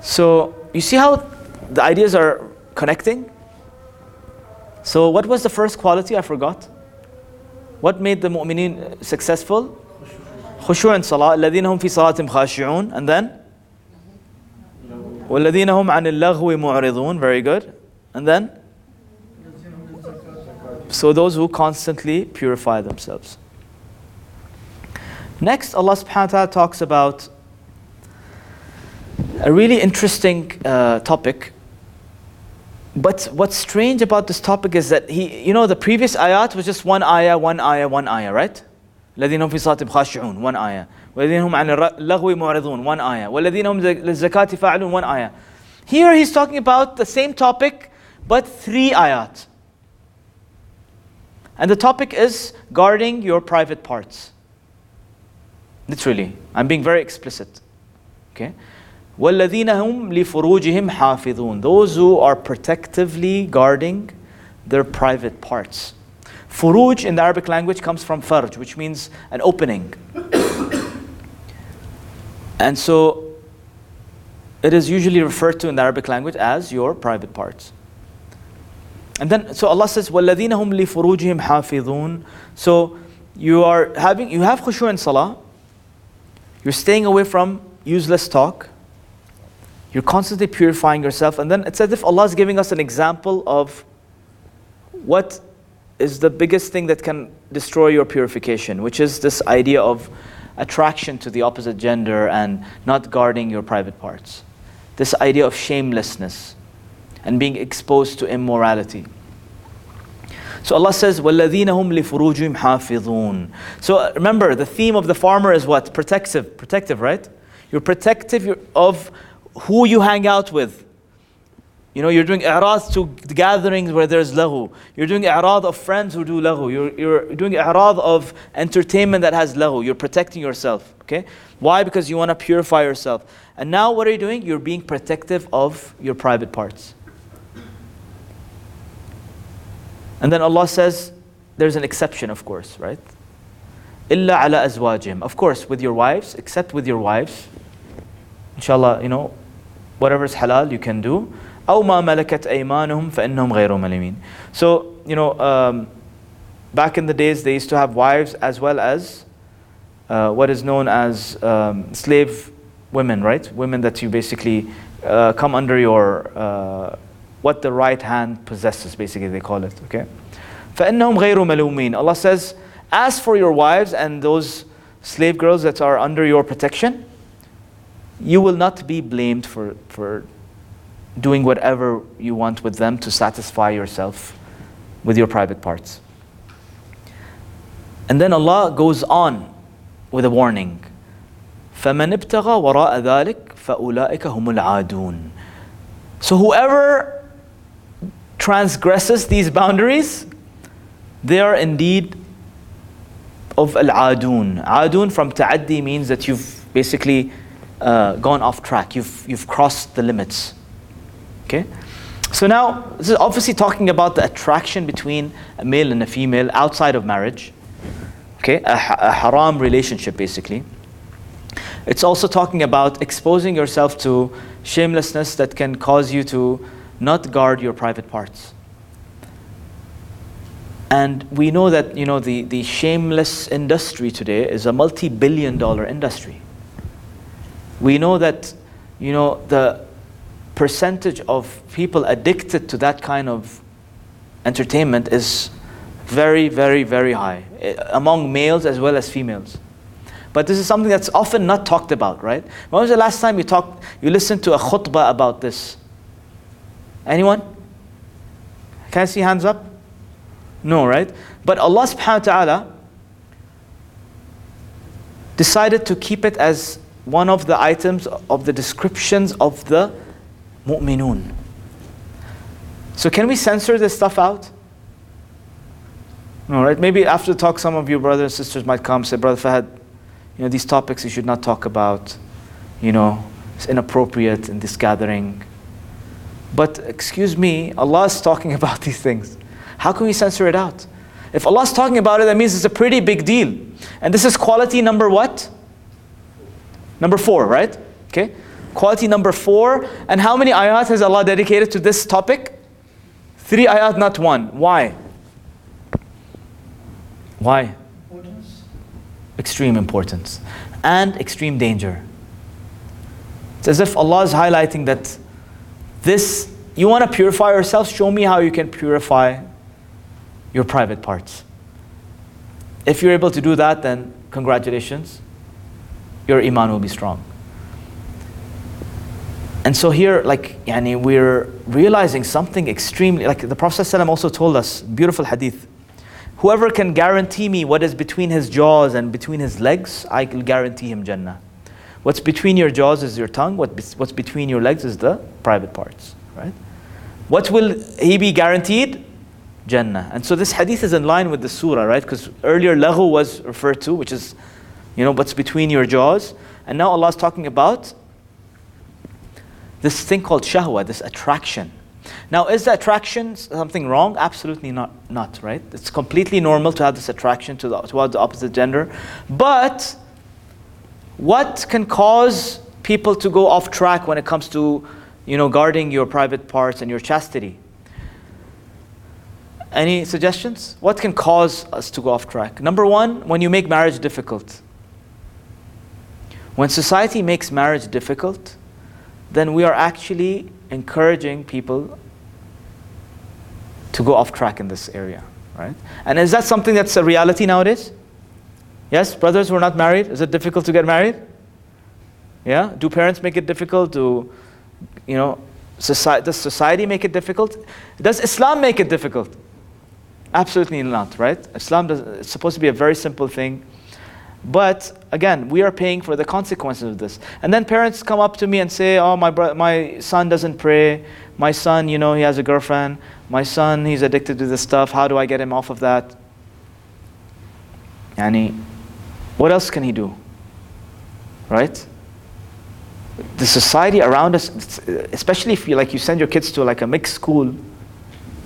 So you see how the ideas are connecting? So what was the first quality? I forgot. What made the mu'mineen successful? خشوع and salah الذين هم في صلاتهم خاشعون and then والذين هم عن اللغو معرضون very good and then so those who constantly purify themselves Next, Allah subhanahu wa ta'ala talks about a really interesting uh, topic. But what's strange about this topic is that he, you know, the previous ayat was just one ayah, one ayah, one ayah, right? الذين هم في صلاتهم خاشعون one ayah والذين هم عن اللغو معرضون one ayah والذين هم للزكاة فاعلون one ayah Here he's talking about the same topic but three ayat. And the topic is guarding your private parts. Literally, I'm being very explicit. Okay? وَالَّذِينَ هُمْ لِفُرُوجِهِمْ حَافِظُونَ Those who are protectively guarding their private parts. Furuj in the Arabic language comes from farj, which means an opening. (coughs) and so it is usually referred to in the Arabic language as your private parts. And then, so Allah says, وَالَّذِينَ هُمْ لِفُرُوجِهِمْ حَافِظُونَ So you are having, you have khushu in salah, you're staying away from useless talk. You're constantly purifying yourself. And then it's as if Allah is giving us an example of what is the biggest thing that can destroy your purification, which is this idea of attraction to the opposite gender and not guarding your private parts. This idea of shamelessness and being exposed to immorality. So Allah says, وَالَّذِينَ هُمْ لِفُرُوجِهِمْ حَافِظُونَ So uh, remember, the theme of the farmer is what? Protective. Protective, right? You're protective of who you hang out with. You know, you're doing i'rad to gatherings where there's laghu. You're doing i'rad of friends who do laghu. You're, you're doing i'rad of entertainment that has laghu. You're protecting yourself. Okay? Why? Because you want to purify yourself. And now what are you doing? You're being protective of your private parts. And then Allah says, there's an exception, of course, right? Illa ala azwajim. Of course, with your wives, except with your wives. Inshallah, you know, whatever is halal you can do. أو ما ملكت أيمانهم فإنهم غير ملمين. So, you know, um, back in the days they used to have wives as well as uh, what is known as um, slave women, right? Women that you basically uh, come under your, uh, what the right hand possesses, basically they call it, okay? فإنهم غير ملومين. Allah says, as for your wives and those slave girls that are under your protection, you will not be blamed for, for doing whatever you want with them to satisfy yourself with your private parts. And then Allah goes on with a warning. فَمَنِ ابْتَغَى وَرَاءَ ذَلِكَ فَأُولَٰئِكَ هُمُ الْعَادُونَ So whoever transgresses these boundaries, they are indeed of al-adun. Adun from ta'addi means that you've basically uh, gone off track. You've, you've crossed the limits. Okay? So now, this is obviously talking about the attraction between a male and a female outside of marriage. Okay? A, a haram relationship, basically. It's also talking about exposing yourself to shamelessness that can cause you to not guard your private parts. And we know that you know, the, the shameless industry today is a multi billion dollar industry. We know that you know, the percentage of people addicted to that kind of entertainment is very, very, very high eh, among males as well as females. But this is something that's often not talked about, right? When was the last time you talked, you listened to a khutbah about this? Anyone? Can I see hands up? No, right? But Allah subhanahu wa ta'ala decided to keep it as one of the items of the descriptions of the mu'minun. So can we censor this stuff out? All right. Maybe after the talk, some of you brothers and sisters might come and say, Brother Fahad, you know, these topics you should not talk about. You know, it's inappropriate in this gathering. But excuse me, Allah is talking (laughs) about these things. How can we censor it out? If Allah is talking about it, that means it's a pretty big deal. And this is quality number what? Number four, right? Okay. Quality number four. And how many ayat has Allah dedicated to this topic? Three ayat, not one. Why? Why? Importance. Extreme importance. And extreme danger. It's as if Allah is highlighting that this, you want to purify yourself, show me how you can purify your private parts. If you're able to do that, then congratulations, your iman will be strong. And so here, like, yani, we're realizing something extremely, like the Prophet ﷺ also told us, beautiful hadith. Whoever can guarantee me what is between his jaws and between his legs, I will guarantee him Jannah. What's between your jaws is your tongue, what, what's between your legs is the private parts, right? What will he be guaranteed? Jannah. And so this hadith is in line with the surah, right? Because earlier laghu was referred to, which is, you know, what's between your jaws. And now Allah is talking about this thing called shahwa, this attraction. Now, is the attraction something wrong? Absolutely not, not right? It's completely normal to have this attraction to the, towards the opposite gender. But what can cause people to go off track when it comes to, you know, guarding your private parts and your chastity? Any suggestions? What can cause us to go off track? Number one, when you make marriage difficult. When society makes marriage difficult, then we are actually encouraging people to go off track in this area, right? And is that something that's a reality nowadays? Yes, brothers who are not married, is it difficult to get married? Yeah? Do parents make it difficult? Do, you know, society, does society make it difficult? Does Islam make it difficult? Absolutely not, right? Islam does, it's supposed to be a very simple thing. But again, we are paying for the consequences of this. And then parents come up to me and say, "Oh, my bro- my son doesn't pray. My son, you know, he has a girlfriend. My son, he's addicted to this stuff. How do I get him off of that?" Yani, what else can he do? Right? The society around us, especially if you like, you send your kids to like a mixed school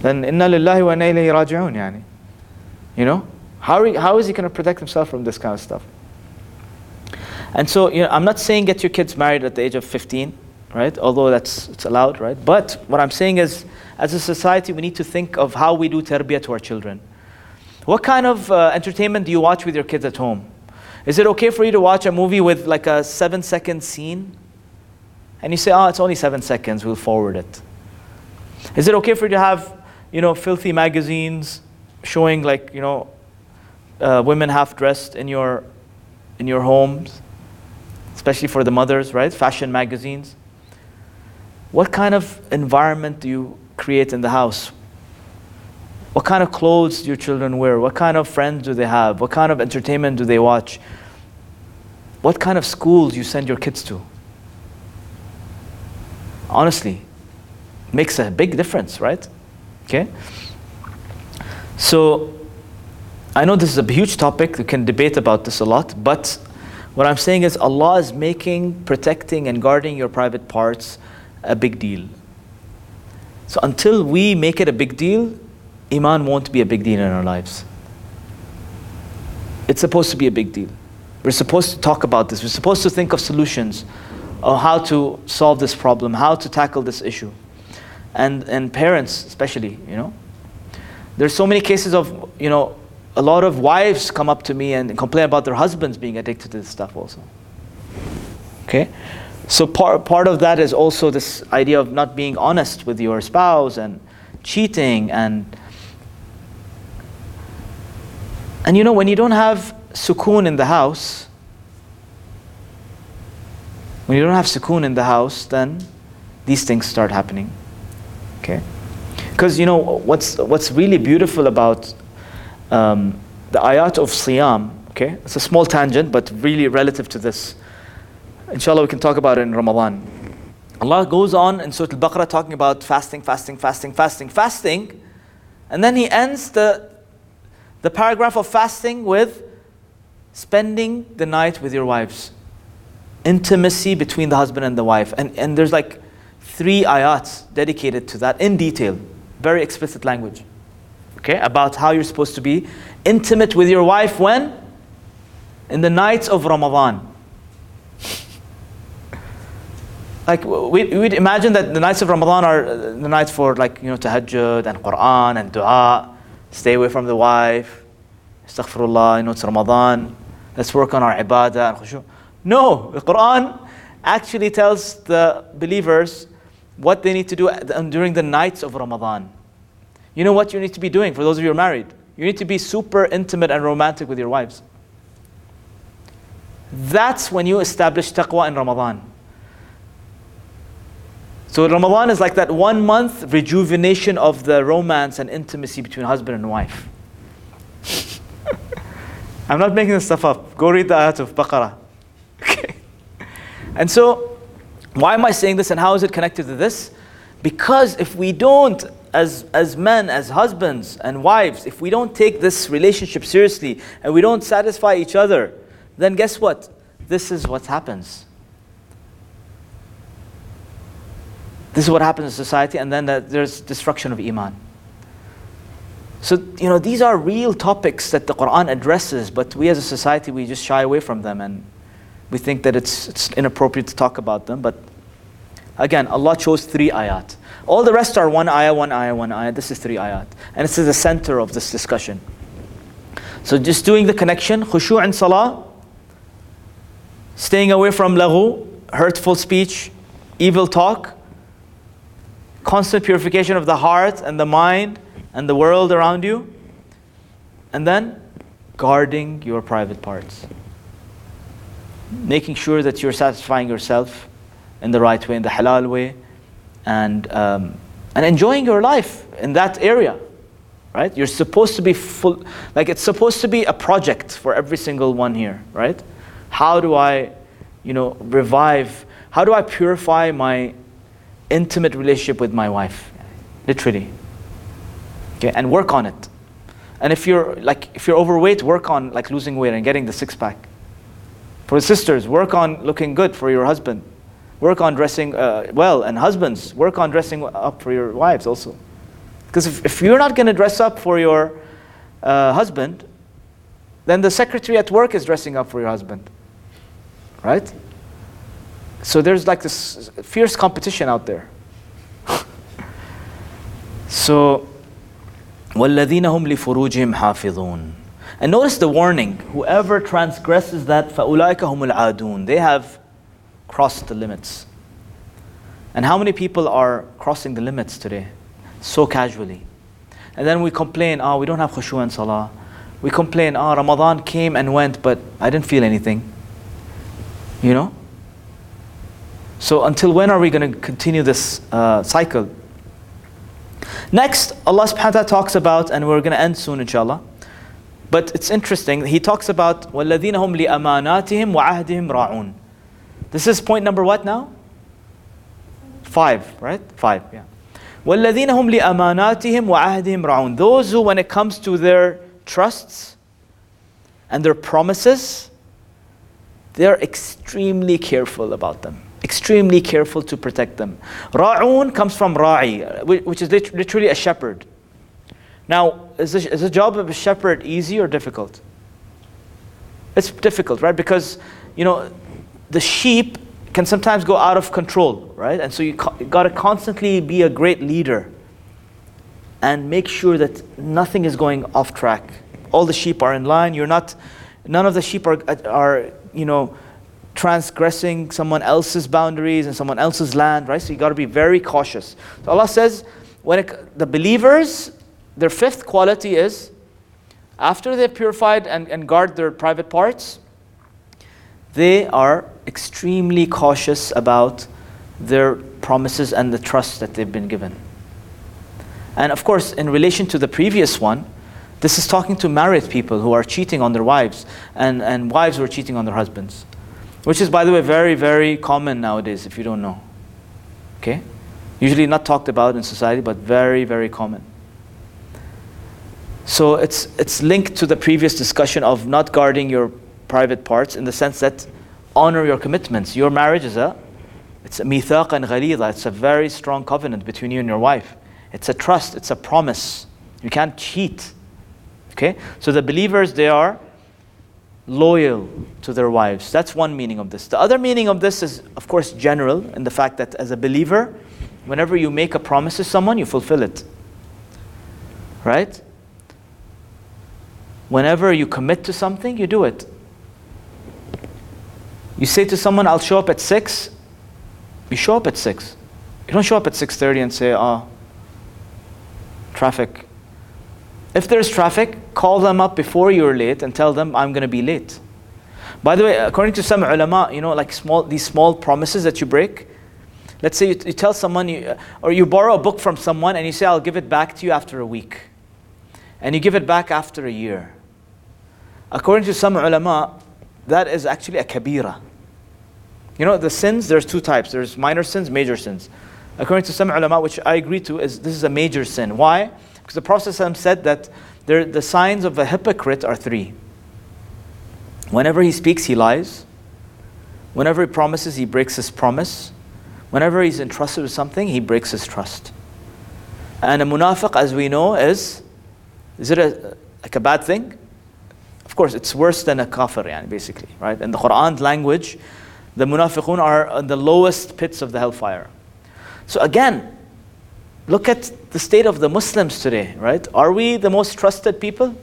then inna lillahi wa inna ilayhi raji'un yani. You know? How, how is he going to protect himself from this kind of stuff? And so, you know, I'm not saying get your kids married at the age of 15, right? Although that's it's allowed, right? But what I'm saying is, as a society, we need to think of how we do tarbiyah to our children. What kind of uh, entertainment do you watch with your kids at home? Is it okay for you to watch a movie with like a seven second scene? And you say, oh, it's only seven seconds, we'll forward it. Is it okay for you to have, you know, filthy magazines showing like, you know, uh, women half dressed in your, in your homes? Especially for the mothers, right? Fashion magazines. What kind of environment do you create in the house? What kind of clothes do your children wear? What kind of friends do they have? What kind of entertainment do they watch? What kind of schools you send your kids to? Honestly, makes a big difference, right? Okay? So, I know this is a huge topic, we can debate about this a lot, but what I'm saying is Allah is making protecting and guarding your private parts a big deal. So until we make it a big deal, Iman won't be a big deal in our lives. It's supposed to be a big deal. We're supposed to talk about this. We're supposed to think of solutions of how to solve this problem, how to tackle this issue. And, and parents, especially, you know. There's so many cases of, you know, a lot of wives come up to me and complain about their husbands being addicted to this stuff also. Okay? So part, part of that is also this idea of not being honest with your spouse and cheating and and you know, when you don't have sukoon in the house, when you don't have sukoon in the house, then these things start happening. Okay? Because you know, what's, what's really beautiful about um, the ayat of siyam, okay? It's a small tangent, but really relative to this. Inshallah, we can talk about it in Ramadan. Allah goes on in Surah Al Baqarah talking about fasting, fasting, fasting, fasting, fasting, and then He ends the the paragraph of fasting with spending the night with your wives. Intimacy between the husband and the wife. And, and there's like three ayats dedicated to that in detail, very explicit language. Okay, about how you're supposed to be intimate with your wife when? In the nights of Ramadan. like we, we'd imagine that the nights of Ramadan are the nights for like you know tahajjud and Quran and dua Stay away from the wife. Astaghfirullah, you know, it's Ramadan. Let's work on our ibadah and khushu. No, the Quran actually tells the believers what they need to do during the nights of Ramadan. You know what you need to be doing for those of you who are married? You need to be super intimate and romantic with your wives. That's when you establish taqwa in Ramadan. So Ramadan is like that one month rejuvenation of the romance and intimacy between husband and wife. (laughs) I'm not making this stuff up. Go read the ayat of Baqarah. (laughs) Okay. And so, why am I saying this and how is it connected to this? Because if we don't, as, as men, as husbands and wives, if we don't take this relationship seriously and we don't satisfy each other, then guess what? This is what happens. This is what happens in society, and then there's destruction of Iman. So, you know, these are real topics that the Quran addresses, but we as a society, we just shy away from them and we think that it's, it's inappropriate to talk about them. But again, Allah chose three ayat. All the rest are one ayah, one ayah, one ayah. This is three ayat. And it's the center of this discussion. So just doing the connection, khushu' and salah, staying away from laghu, hurtful speech, evil talk, constant purification of the heart and the mind and the world around you. And then guarding your private parts. Making sure that you're satisfying yourself in the right way, in the halal way, and, um, and enjoying your life in that area. Right? You're supposed to be full, like it's supposed to be a project for every single one here, right? How do I, you know, revive? How do I purify my intimate relationship with my wife, literally. Okay, and work on it. And if you're like if you're overweight, work on like losing weight and getting the six pack. For the sisters, work on looking good for your husband. Work on dressing uh, well, and husbands, work on dressing up for your wives also. Because if, if you're not going to dress up for your uh, husband, then the secretary at work is dressing up for your husband. Right? So there's like this fierce competition out there. (laughs) so, وَالَّذِينَ هُمْ لِفُرُوجِهِمْ حَافِظُونَ And notice the warning. Whoever transgresses that, فَأُولَٰئِكَ هُمُ الْعَادُونَ They have Cross the limits. And how many people are crossing the limits today so casually? And then we complain, oh, we don't have khushu and salah. We complain, oh, Ramadan came and went, but I didn't feel anything. You know? So until when are we going to continue this uh, cycle? Next, Allah subhanahu wa ta'ala talks about, and we're going to end soon, inshallah. But it's interesting, He talks about, وَالَّذِينَ هُمْ لِأَمَانَاتِهِمْ وَعَهْدِهِمْ رَاعُونَ this is point number what now? Five, right? Five, yeah. وَالَّذِينَ هُمْ لِأَمَانَاتِهِمْ وَعَهْدِهِمْ رَعُونَ Those who, when it comes to their trusts and their promises, they're extremely careful about them. Extremely careful to protect them. Ra'un comes from ra'i, which is literally a shepherd. Now, is the, is the job of a shepherd easy or difficult? It's difficult, right? Because, you know, the sheep can sometimes go out of control, right? And so you, co- you got to constantly be a great leader and make sure that nothing is going off track. All the sheep are in line. You're not, none of the sheep are, are you know, transgressing someone else's boundaries and someone else's land, right? So you got to be very cautious. So Allah says, when it, the believers, their fifth quality is after they've purified and, and guard their private parts, they are extremely cautious about their promises and the trust that they've been given. And of course, in relation to the previous one, this is talking to married people who are cheating on their wives and, and wives who are cheating on their husbands. Which is, by the way, very, very common nowadays if you don't know. Okay? Usually not talked about in society, but very, very common. So it's, it's linked to the previous discussion of not guarding your private parts in the sense that honor your commitments. Your marriage is a, it's a mithaqan ghalidha. It's a very strong covenant between you and your wife. It's a trust. It's a promise. You can't cheat. Okay? So the believers, they are loyal to their wives. That's one meaning of this. The other meaning of this is, of course, general in the fact that as a believer, whenever you make a promise to someone, you fulfill it. Right? Whenever you commit to something, you do it. You say to someone, I'll show up at 6, you show up at 6. You don't show up at 6.30 and say, oh, traffic, if there's traffic, call them up before you're late and tell them, I'm going to be late. By the way, according to some ulama, you know, like small, these small promises that you break, let's say you, you tell someone, you, or you borrow a book from someone and you say, I'll give it back to you after a week. And you give it back after a year. According to some ulama, that is actually a kabira. You know, the sins, there's two types. There's minor sins, major sins. According to some ulama, which I agree to, is this is a major sin. Why? Because the Prophet said that there, the signs of a hypocrite are three. Whenever he speaks, he lies. Whenever he promises, he breaks his promise. Whenever he's entrusted with something, he breaks his trust. And a munafiq, as we know, is is it a, like a bad thing? Of course, it's worse than a kafir, yani, basically, right? In the Quran language, the munafiqun are in the lowest pits of the hellfire. So again, Look at the state of the Muslims today, right? Are we the most trusted people?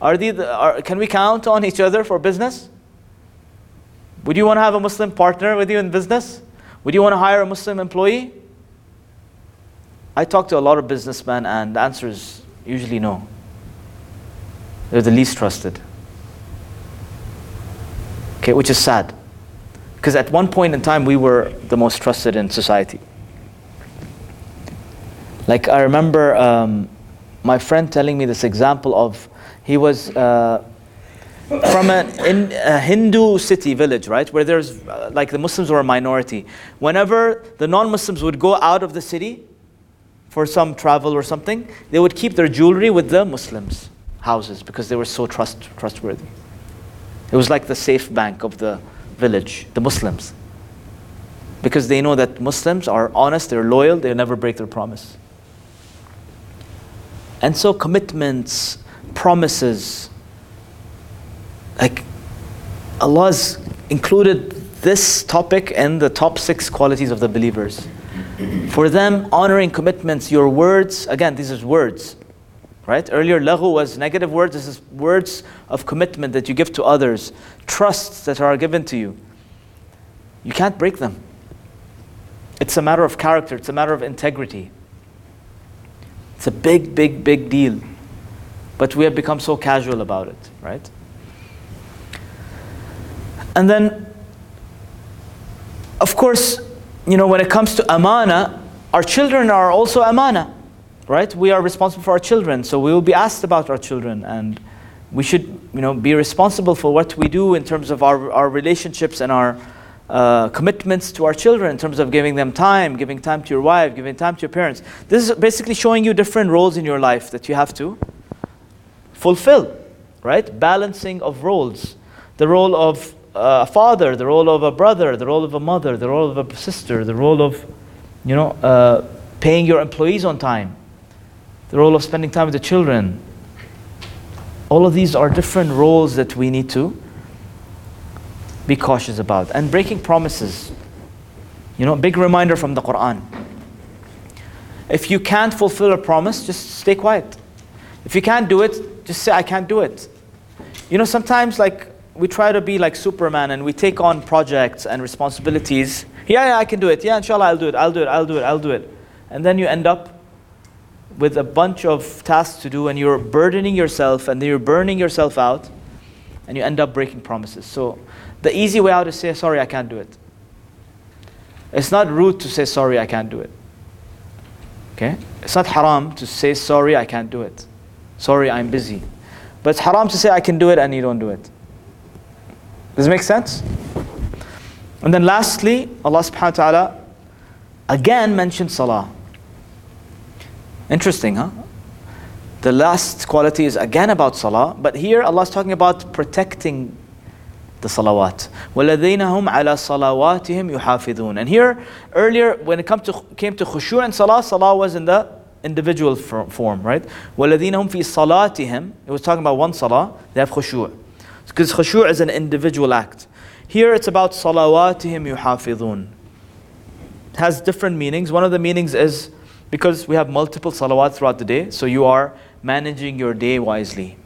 Are, they the, are can we count on each other for business? Would you want to have a Muslim partner with you in business? Would you want to hire a Muslim employee? I talk to a lot of businessmen, and the answer is usually no. They're the least trusted. Okay, which is sad. Because at one point in time, we were the most trusted in society. Like I remember um, my friend telling me this example of he was uh, from a, in a Hindu city village, right, where there's uh, like the Muslims were a minority. Whenever the non-Muslims would go out of the city for some travel or something, they would keep their jewelry with the Muslims' houses because they were so trust, trustworthy. It was like the safe bank of the village, the Muslims. Because they know that Muslims are honest, they're loyal, they never break their promise. And so commitments, promises, like Allah's included this topic in the top six qualities of the believers. For them, honoring commitments, your words, again, these are words, right? Earlier, laghu was negative words. This is words of commitment that you give to others, trusts that are given to you. You can't break them. It's a matter of character, it's a matter of integrity. It's a big, big, big deal. But we have become so casual about it, right? And then, of course, you know, when it comes to amana, our children are also amana, right? We are responsible for our children, so we will be asked about our children, and we should, you know, be responsible for what we do in terms of our, our relationships and our uh, commitments to our children in terms of giving them time, giving time to your wife, giving time to your parents. This is basically showing you different roles in your life that you have to fulfill, right? Balancing of roles. The role of a father, the role of a brother, the role of a mother, the role of a sister, the role of, you know, uh, paying your employees on time, the role of spending time with the children. All of these are different roles that we need to be cautious about. And breaking promises. You know, big reminder from the Quran. If you can't fulfill a promise, just stay quiet. If you can't do it, just say, I can't do it. You know, sometimes like we try to be like Superman and we take on projects and responsibilities. Yeah, yeah, I can do it. Yeah, inshallah, I'll do it. I'll do it. I'll do it. I'll do it. And then you end up with a bunch of tasks to do and you're burdening yourself and then you're burning yourself out and you end up breaking promises. So the easy way out is say, sorry, I can't do it. It's not rude to say, sorry, I can't do it. Okay? It's not haram to say, sorry, I can't do it. Sorry, I'm busy. But it's haram to say, I can do it and you don't do it. Does it make sense? And then lastly, Allah subhanahu wa ta'ala again mentioned salah. Interesting, huh? The last quality is again about salah, but here Allah is talking about protecting the salawat. وَالَّذِينَ هُمْ عَلَى صَلَوَاتِهِمْ يُحَافِظُونَ And here, earlier, when it come to, came to khushu' and salah, salah was in the individual form, right? وَالَّذِينَ هُمْ فِي صَلَاتِهِمْ It was talking about one salah, they have khushu'. Because khushu' is an individual act. Here it's about salawatihim yuhafidhun. It has different meanings. One of the meanings is because we have multiple salawat throughout the day, so you are managing your day wisely.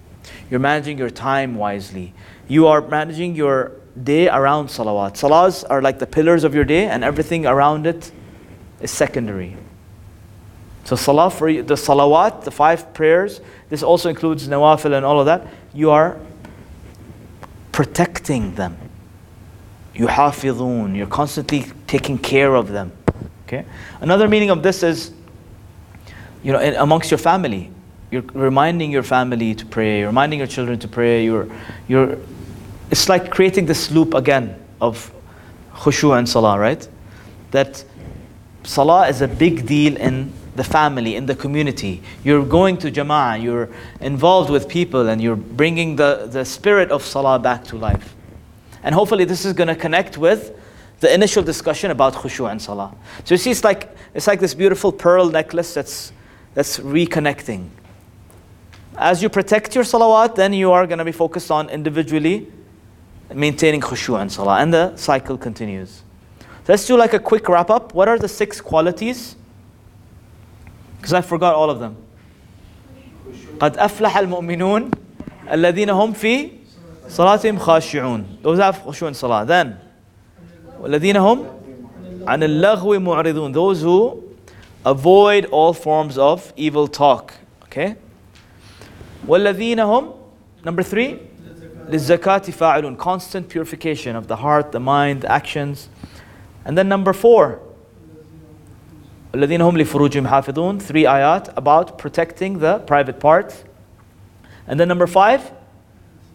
You're managing your time wisely. You are managing your day around salawat. Salahs are like the pillars of your day, and everything around it is secondary. So salah for you, the salawat, the five prayers, this also includes nawafil and all of that. You are protecting them. You Yuhafidun, you're constantly taking care of them. Okay? Another meaning of this is, you know, amongst your family. You're reminding your family to pray, you're reminding your children to pray, you're, you're, it's like creating this loop again of khushu and salah, right? That salah is a big deal in the family, in the community. You're going to jama'ah, you're involved with people, and you're bringing the, the spirit of salah back to life. And hopefully, this is going to connect with the initial discussion about khushu' and salah. So you see, it's like, it's like this beautiful pearl necklace that's, that's reconnecting. As you protect your salawat, then you are going to be focused on individually maintaining khushu' and salah. And the cycle continues. So let's do like a quick wrap up. What are the six qualities because I forgot all of them. قد أفلح المؤمنون الذين هم في صلاتهم خاشعون. Those have khushu in salah. Then والذين هم عن اللغو معرضون. Those who avoid all forms of evil talk. Okay? والذين هم Number three للزكاة فاعلون. Constant purification of the heart, the mind, the actions. And then number four الذين هم لفروجهم حافظون three ayat about protecting the private parts and then number five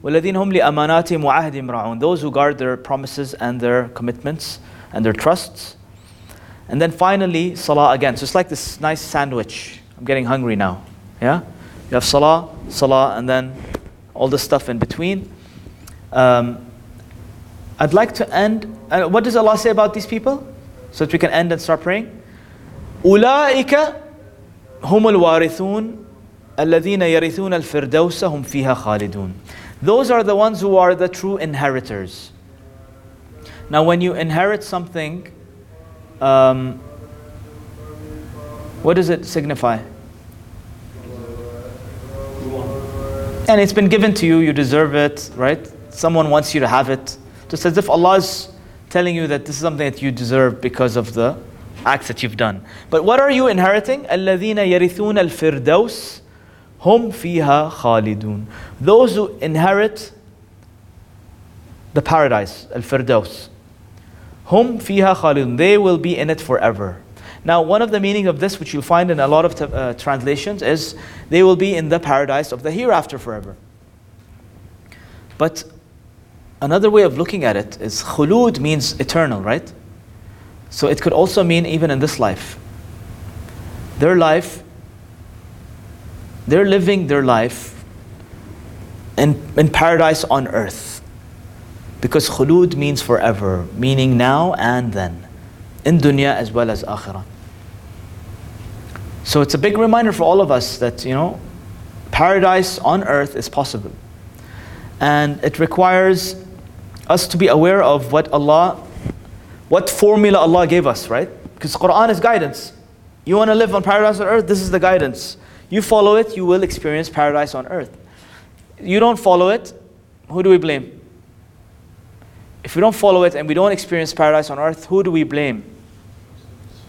والذين هم لأماناتهم وعهدهم راعون those who guard their promises and their commitments and their trusts and then finally salah again so it's like this nice sandwich I'm getting hungry now yeah you have salah salah and then all the stuff in between um, I'd like to end uh, what does Allah say about these people so that we can end and start praying أولئك هم الوارثون الذين يرثون الفردوس هم فيها خالدون Those are the ones who are the true inheritors. Now, when you inherit something, um, what does it signify? And it's been given to you, you deserve it, right? Someone wants you to have it. Just as if Allah is telling you that this is something that you deserve because of the acts that you've done. But what are you inheriting? الَّذِينَ يَرِثُونَ الْفِرْدَوْسِ هُمْ فِيهَا خَالِدُونَ Those who inherit the paradise, al-firdaus. Hum fiha khalidun. They will be in it forever. Now, one of the meaning of this, which you'll find in a lot of t- uh, translations, is they will be in the paradise of the hereafter forever. But another way of looking at it is khulud means eternal, right? So it could also mean even in this life. Their life, they're living their life in, in paradise on earth. Because khulud means forever, meaning now and then, in dunya as well as akhirah. So it's a big reminder for all of us that, you know, paradise on earth is possible. And it requires us to be aware of what Allah, what formula Allah gave us, right? Because Quran is guidance. You want to live on paradise on earth, this is the guidance. You follow it, you will experience paradise on earth. You don't follow it, who do we blame? If we don't follow it and we don't experience paradise on earth, who do we blame?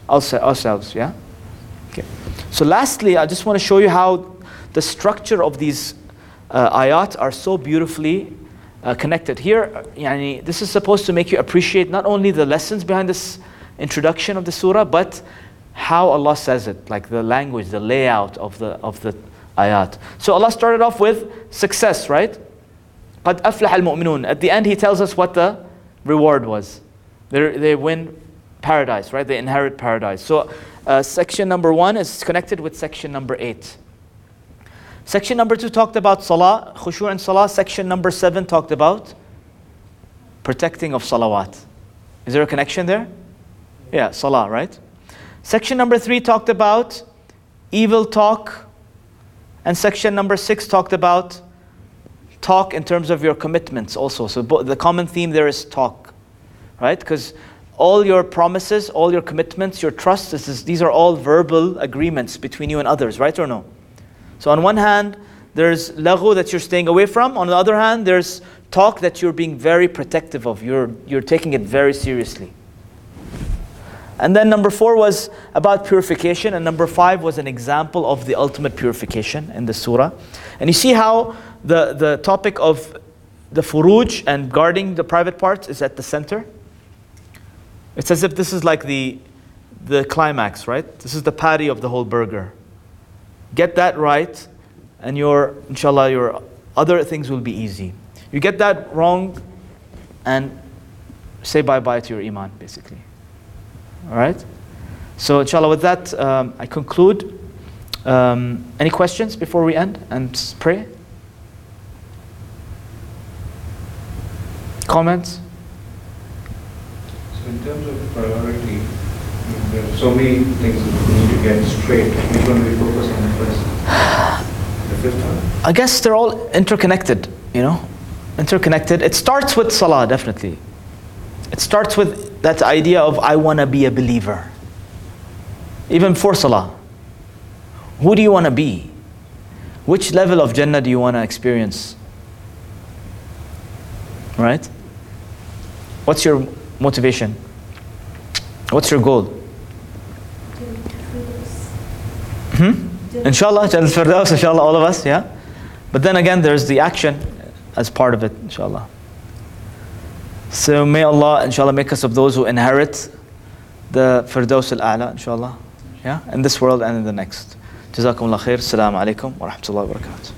Ourselves, yeah? Okay. So, lastly, I just want to show you how the structure of these uh, ayat are so beautifully uh, connected. Here, yani, this is supposed to make you appreciate not only the lessons behind this introduction of the surah, but how Allah says it, like the language, the layout of the, of the ayat. So, Allah started off with success, right? قَدْ أَفْلَحَ الْمُؤْمِنُونَ At the end, He tells us what the reward was. They, they win paradise, right? They inherit paradise. So, uh, section number one is connected with section number eight. Section number two talked about salah, khushu' and salah. Section number seven talked about protecting of salawat. Is there a connection there? Yeah, salah, right? Section number three talked about evil talk. And section number six talked about talk in terms of your commitments also. So the common theme there is talk, right? Because all your promises, all your commitments, your trust, is, these are all verbal agreements between you and others, right or no? So on one hand, there's laghu that you're staying away from. On the other hand, there's talk that you're being very protective of. You're, you're taking it very seriously. And then number four was about purification, and number five was an example of the ultimate purification in the surah. And you see how the, the topic of the furuj and guarding the private parts is at the center. It's as if this is like the, the climax, right? This is the patty of the whole burger. Get that right, and your, inshallah, your other things will be easy. You get that wrong, and say bye bye to your iman, basically. All right? So, inshallah, with that, um, I conclude. Um, any questions before we end and pray? Comments? So, in terms of priority, there are so many things that we need to get straight. Which one do we focus on first? The fifth one? I guess they're all interconnected, you know? Interconnected. It starts with salah, definitely. It starts with that idea of I want to be a believer. Even for salah. Who do you want to be? Which level of Jannah do you want to experience? Right? What's your motivation? What's your goal? Hmm? Inshallah, Jannah Firdaus, inshallah, all of us, yeah? But then again, there's the action as part of it, inshallah. So may Allah, inshallah, make us of those who inherit the Firdaus al-A'la, inshallah, yeah? In this world and in the next. جزاكم الله خير السلام عليكم ورحمة الله وبركاته